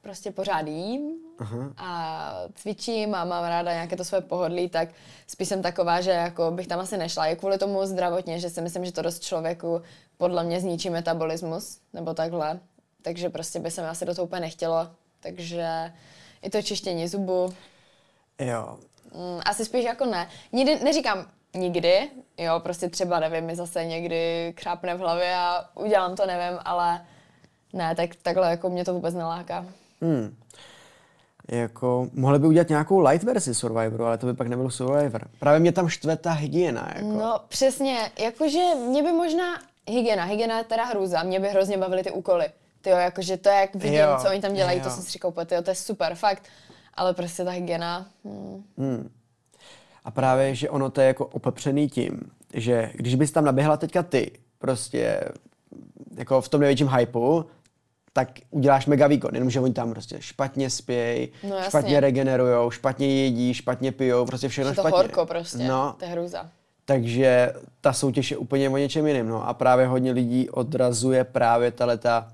prostě pořád jím Aha. a cvičím a mám ráda nějaké to své pohodlí, tak spíš jsem taková, že jako bych tam asi nešla. Je kvůli tomu zdravotně, že si myslím, že to dost člověku podle mě zničí metabolismus, nebo takhle. Takže prostě by se mi asi do toho úplně nechtělo. Takže i to čištění zubu. Jo. Mm, asi spíš jako ne. Nikdy, neříkám nikdy, jo, prostě třeba, nevím, mi zase někdy krápne v hlavě a udělám to, nevím, ale ne, tak takhle jako mě to vůbec neláká. Hmm. Jako, mohli by udělat nějakou light verzi Survivoru, ale to by pak nebyl Survivor. Právě mě tam štve ta hygiena. Jako. No přesně, jakože mě by možná hygiena, hygiena je teda hrůza, mě by hrozně bavily ty úkoly. Ty jo, jakože to, jak vidím, jo, co oni tam dělají, jo. to jsem si říkal, tyjo, to je super, fakt. Ale prostě ta hygiena... Hmm. Hmm. A právě, že ono to je jako opepřený tím, že když bys tam naběhla teďka ty, prostě jako v tom největším hypeu, tak uděláš mega výkon, jenomže oni tam prostě špatně spějí, no, špatně regenerujou, špatně jedí, špatně pijou, prostě všechno to špatně. horko prostě, no. to je hrůza. Takže ta soutěž je úplně o něčem jiném. No. A právě hodně lidí odrazuje právě ta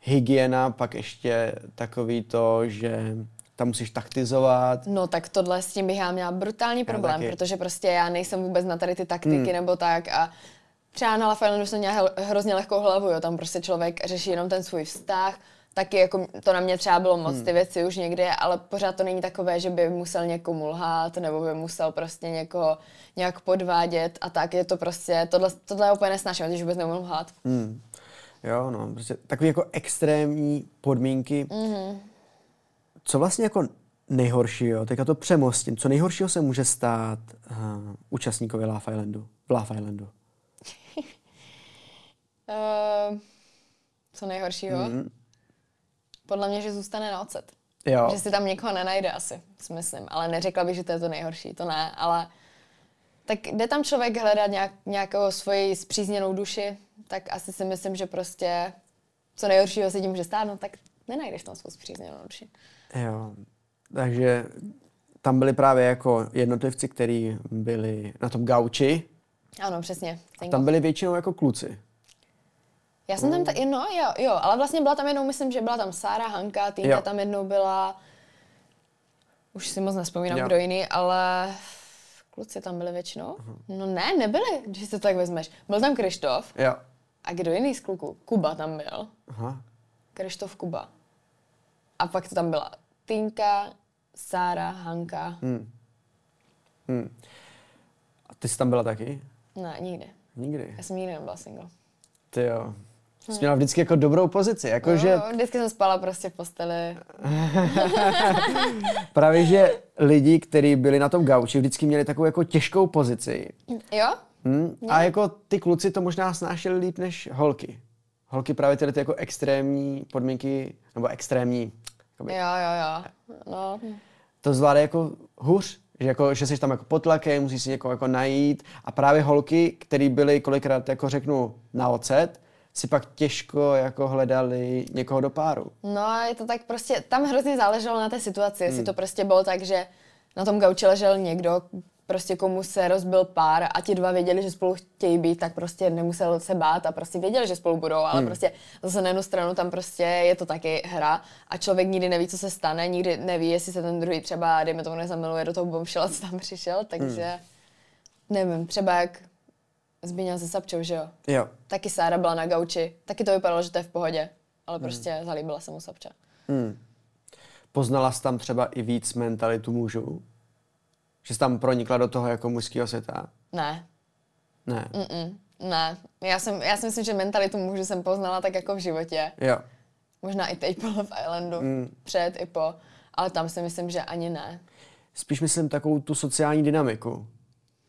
hygiena, pak ještě takový to, že tam musíš taktizovat. No tak tohle s tím bych já měla brutální problém, protože prostě já nejsem vůbec na tady ty taktiky hmm. nebo tak a třeba na Lafayette jsem měla hrozně lehkou hlavu, jo, tam prostě člověk řeší jenom ten svůj vztah, taky jako to na mě třeba bylo moc hmm. ty věci už někdy, ale pořád to není takové, že by musel někomu lhát nebo by musel prostě někoho nějak podvádět a tak je to prostě, tohle, tohle je úplně nesnáším, když vůbec neumím lhát. Hmm. Jo, no, prostě takové jako extrémní podmínky. Mm-hmm. Co vlastně jako nejhoršího, teďka to přemostím, co nejhoršího se může stát uh, účastníkovi Love Islandu, v Love Islandu? uh, co nejhoršího? Mm. Podle mě, že zůstane na ocet. Jo. Že si tam někoho nenajde asi, si myslím. Ale neřekla bych, že to je to nejhorší, to ne, ale tak jde tam člověk hledat nějak, nějakou svoji zpřízněnou duši, tak asi si myslím, že prostě co nejhoršího se tím může stát, no tak nenajdeš tam svou zpřízněnou duši. Jo, takže tam byli právě jako jednotlivci, kteří byli na tom gauči. Ano, přesně. A tam byli většinou jako kluci. Já jsem tam, ta, no jo, jo, ale vlastně byla tam jednou, myslím, že byla tam Sára, Hanka, Týnka tam jednou byla, už si moc nespomínám, jo. kdo jiný, ale kluci tam byli většinou. Uh-huh. No ne, nebyli, když to tak vezmeš. Byl tam Krištof. Jo. A kdo jiný z kluků? Kuba tam byl. Aha. Krištof Kuba. A pak to tam byla Týnka, Sára, Hanka. Hmm. Hmm. A ty jsi tam byla taky? Ne, nikdy. Nikdy? Já jsem nikdy nebyla single. Ty jo. Jsi měla vždycky jako dobrou pozici, jako no, že... vždycky jsem spala prostě v posteli. Právě, že lidi, kteří byli na tom gauči, vždycky měli takovou jako těžkou pozici. Jo? Hmm? A jako ty kluci to možná snášeli líp než holky. Holky právě tyhle ty jako extrémní podmínky, nebo extrémní... Jakoby, jo, jo, jo. No. To zvládá jako hůř, že, jako, že jsi tam jako pod tlakem, musíš si někoho jako najít. A právě holky, které byly kolikrát, jako řeknu, na ocet, si pak těžko jako hledali někoho do páru. No je to tak prostě, tam hrozně záleželo na té situaci, jestli to prostě bylo tak, že na tom gauči ležel někdo, prostě komu se rozbil pár a ti dva věděli, že spolu chtějí být, tak prostě nemusel se bát a prostě věděli, že spolu budou, ale hmm. prostě zase na jednu stranu tam prostě je to taky hra a člověk nikdy neví, co se stane, nikdy neví, jestli se ten druhý třeba, dejme tomu, nezamiluje do toho bombšela, co tam přišel, takže hmm. nevím, třeba jak Zbíňa se Sapčou, že jo? Jo. Taky Sára byla na gauči, taky to vypadalo, že to je v pohodě, ale hmm. prostě zalíbila se mu Sapča. Hmm. Poznala jsi tam třeba i víc mentalitu mužů? Že jsi tam pronikla do toho jako mužského světa? Ne. Ne. Mm-mm. Ne. Já, jsem, já si myslím, že mentalitu mužů jsem poznala tak jako v životě. Jo. Možná i teď po Love Islandu. Mm. Před i po. Ale tam si myslím, že ani ne. Spíš myslím takovou tu sociální dynamiku.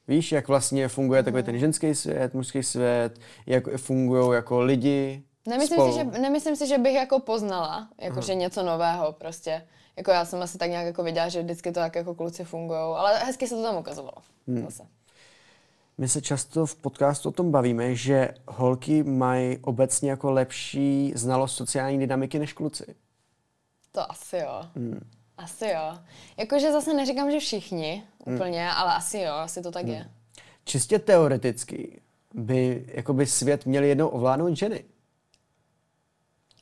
Víš, jak vlastně funguje takový ten ženský svět, mužský svět, jak fungují jako lidi Nemyslím spolu. si, že, nemyslím si, že bych jako poznala, jako že něco nového prostě. Jako já jsem asi tak nějak jako viděla, že vždycky to tak jako kluci fungují, ale hezky se to tam ukazovalo. Hmm. Zase. My se často v podcastu o tom bavíme, že holky mají obecně jako lepší znalost sociální dynamiky než kluci. To asi jo. Hmm. Asi jo. Jakože zase neříkám, že všichni úplně, ale asi jo, asi to tak je. Čistě teoreticky by jakoby svět měl jednou ovládnout ženy.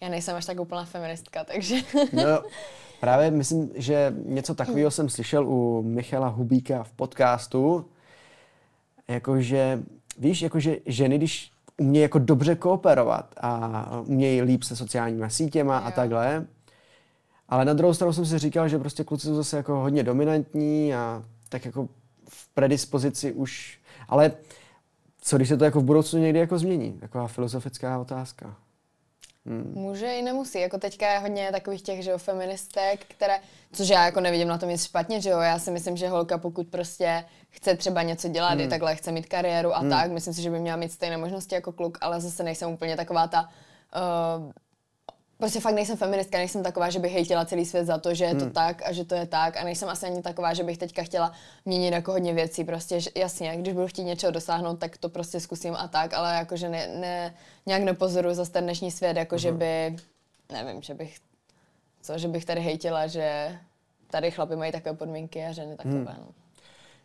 Já nejsem až tak úplná feministka, takže... No, právě myslím, že něco takového jsem slyšel u Michala Hubíka v podcastu, jakože, víš, jakože ženy, když umějí jako dobře kooperovat a umějí líp se sociálníma sítěma a takhle, ale na druhou stranu jsem si říkal, že prostě kluci jsou zase jako hodně dominantní a tak jako v predispozici už, ale co když se to jako v budoucnu někdy jako změní? Taková filozofická otázka. Může i nemusí. Jako teďka je hodně takových těch, že jo, feministek, které, což já jako nevidím na tom nic špatně, že jo, já si myslím, že holka pokud prostě chce třeba něco dělat, hmm. i takhle chce mít kariéru a hmm. tak, myslím si, že by měla mít stejné možnosti jako kluk, ale zase nejsem úplně taková ta, uh, prostě fakt nejsem feministka, nejsem taková, že bych hejtila celý svět za to, že je to Hmm. tak a že to je tak a nejsem asi ani taková, že bych teďka chtěla měnit jako hodně věcí, prostě že, jasně, když budu chtít něčeho dosáhnout, tak to prostě zkusím a tak, ale jakože ne, ne, nějak nepozoruju zase ten dnešní svět, jako že by, nevím, že bych, co, že bych tady hejtila, že tady chlapi mají takové podmínky a ženy takové, no.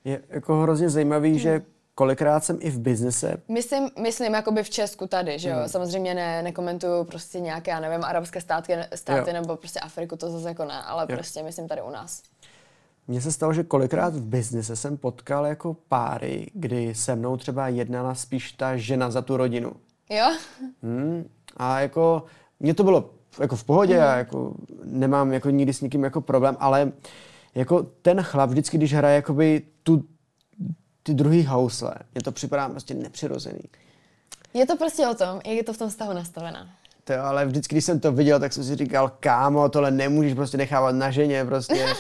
Je jako hrozně zajímavý, že kolikrát jsem i v biznise Myslím, myslím jakoby v Česku tady, že jo. Samozřejmě ne, nekomentuju prostě nějaké, já nevím, arabské státy, státy Jo. nebo prostě Afriku, to zase jako ne, ale Jo. prostě myslím tady u nás. Mně se stalo, že kolikrát v biznise jsem potkal jako páry, kdy se mnou třeba jednala spíš ta žena za tu rodinu. Jo? Hmm. A jako, mně to bylo jako v pohodě, já jako nemám jako nikdy s nikým jako problém, ale jako ten chlap vždycky, když hraje jakoby tu, ty druhý housle, mně to připadá prostě nepřirozený. Je to prostě o tom, jak je to v tom vztahu nastavené. To jo, ale vždycky, když jsem to viděl, tak jsem si říkal, kámo, tohle nemůžeš prostě nechávat na ženě, prostě.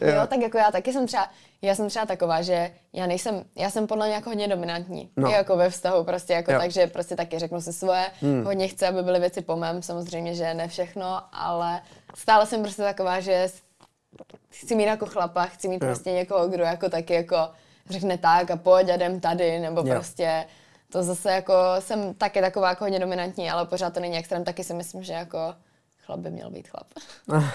Jo. jo, tak jako já taky jsem třeba, já jsem třeba taková, že já nejsem, já jsem podle mě jako hodně dominantní. No. I jako ve vztahu prostě jako Jo. tak, že prostě taky řeknu si svoje, hmm. hodně chci, aby byly věci po mém, samozřejmě, že ne všechno, ale stále jsem prostě taková, že chci mít jako chlapa, chci mít Jo. prostě někoho, kdo jako taky jako řekne tak a pojď a jdem tady, nebo Jo. prostě to zase jako jsem taky taková jako hodně dominantní, ale pořád to není extrém, taky si myslím, že jako chlap by měl být chlap.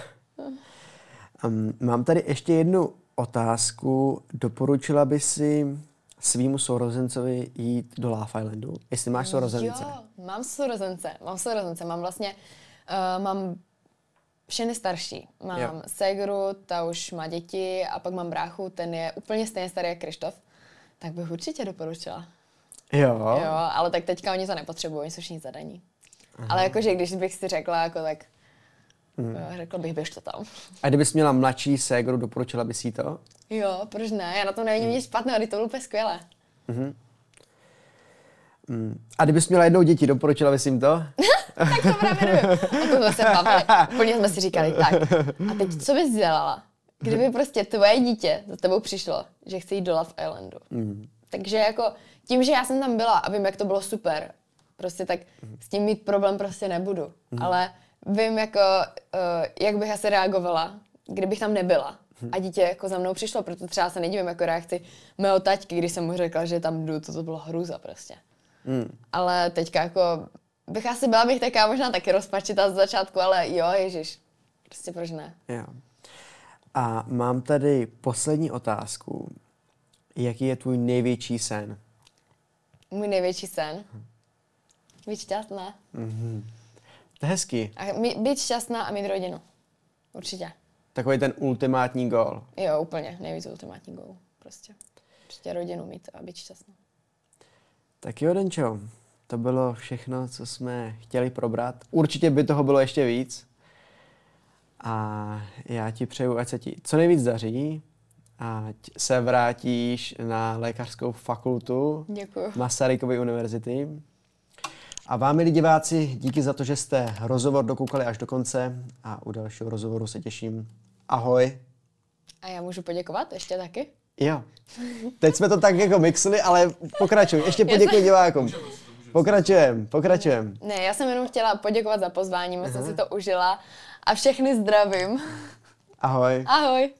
Um, mám tady ještě jednu otázku. Doporučila by si svýmu sourozencovi jít do Love Islandu? Jestli máš sourozence. Jo, mám sourozence, mám sourozence, mám vlastně, uh, mám všechny starší. Mám Jo. Segru, ta už má děti a pak mám bráchu, ten je úplně stejně starý jak Krištof. Tak bych určitě doporučila. Jo. Jo, ale tak teďka oni to nepotřebují, oni jsou všichni zadaní. Ale jakože když bych si řekla, jako tak, jo, řekla bych, běž to tam. A kdybys měla mladší ségru, doporučila bys jí to? Jo, proč ne? Já na tom nevidím nic špatného, to bylo úplně skvělé. Mm. A kdybys měla jednou děti, doporučila bys jim to? tak to právě nevím. O tom se bavili. Úplně jsme si říkali, tak. A teď co bys dělala, kdyby prostě tvoje dítě za tebou přišlo, že chce jít do Love Islandu. Mm. Takže jako tím, že já jsem tam byla a vím, jak to bylo super, prostě tak s tím mít problém prostě nebudu. Ale vím, jako, uh, jak bych asi reagovala, kdybych tam nebyla. A dítě jako za mnou přišlo, proto třeba se nedivím jako reakci mého taťky, když jsem mu řekla, že tam jdu, to, to bylo hrůza prostě. Mm. Ale teďka jako bych asi byla bych taká možná taky rozpačitá z začátku, ale jo, ježiš, prostě proč ne? Jo. A mám tady poslední otázku. Jaký je tvůj největší sen? Můj největší sen? Být šťastná. To je hezký. A mít, být šťastná a mít rodinu. Určitě. Takový ten ultimátní gól. Jo, úplně. Nejvíc ultimátní gol. Prostě. Prostě rodinu mít a být šťastná. Tak jo, Denčo, to bylo všechno, co jsme chtěli probrat. Určitě by toho bylo ještě víc. A já ti přeju, ať se ti co nejvíc daří, ať se vrátíš na lékařskou fakultu Děkuju. Masarykovy univerzity. A vám, milí diváci, díky za to, že jste rozhovor dokoukali až do konce a u dalšího rozhovoru se těším. Ahoj. A já můžu poděkovat ještě taky? Jo. Teď jsme to tak jako mixli, ale pokračuj. Ještě poděkuji divákům. Pokračujem, pokračujem. Ne, já jsem jenom chtěla poděkovat za pozvání, moc jsem si to užila a všechny zdravím. Ahoj. Ahoj.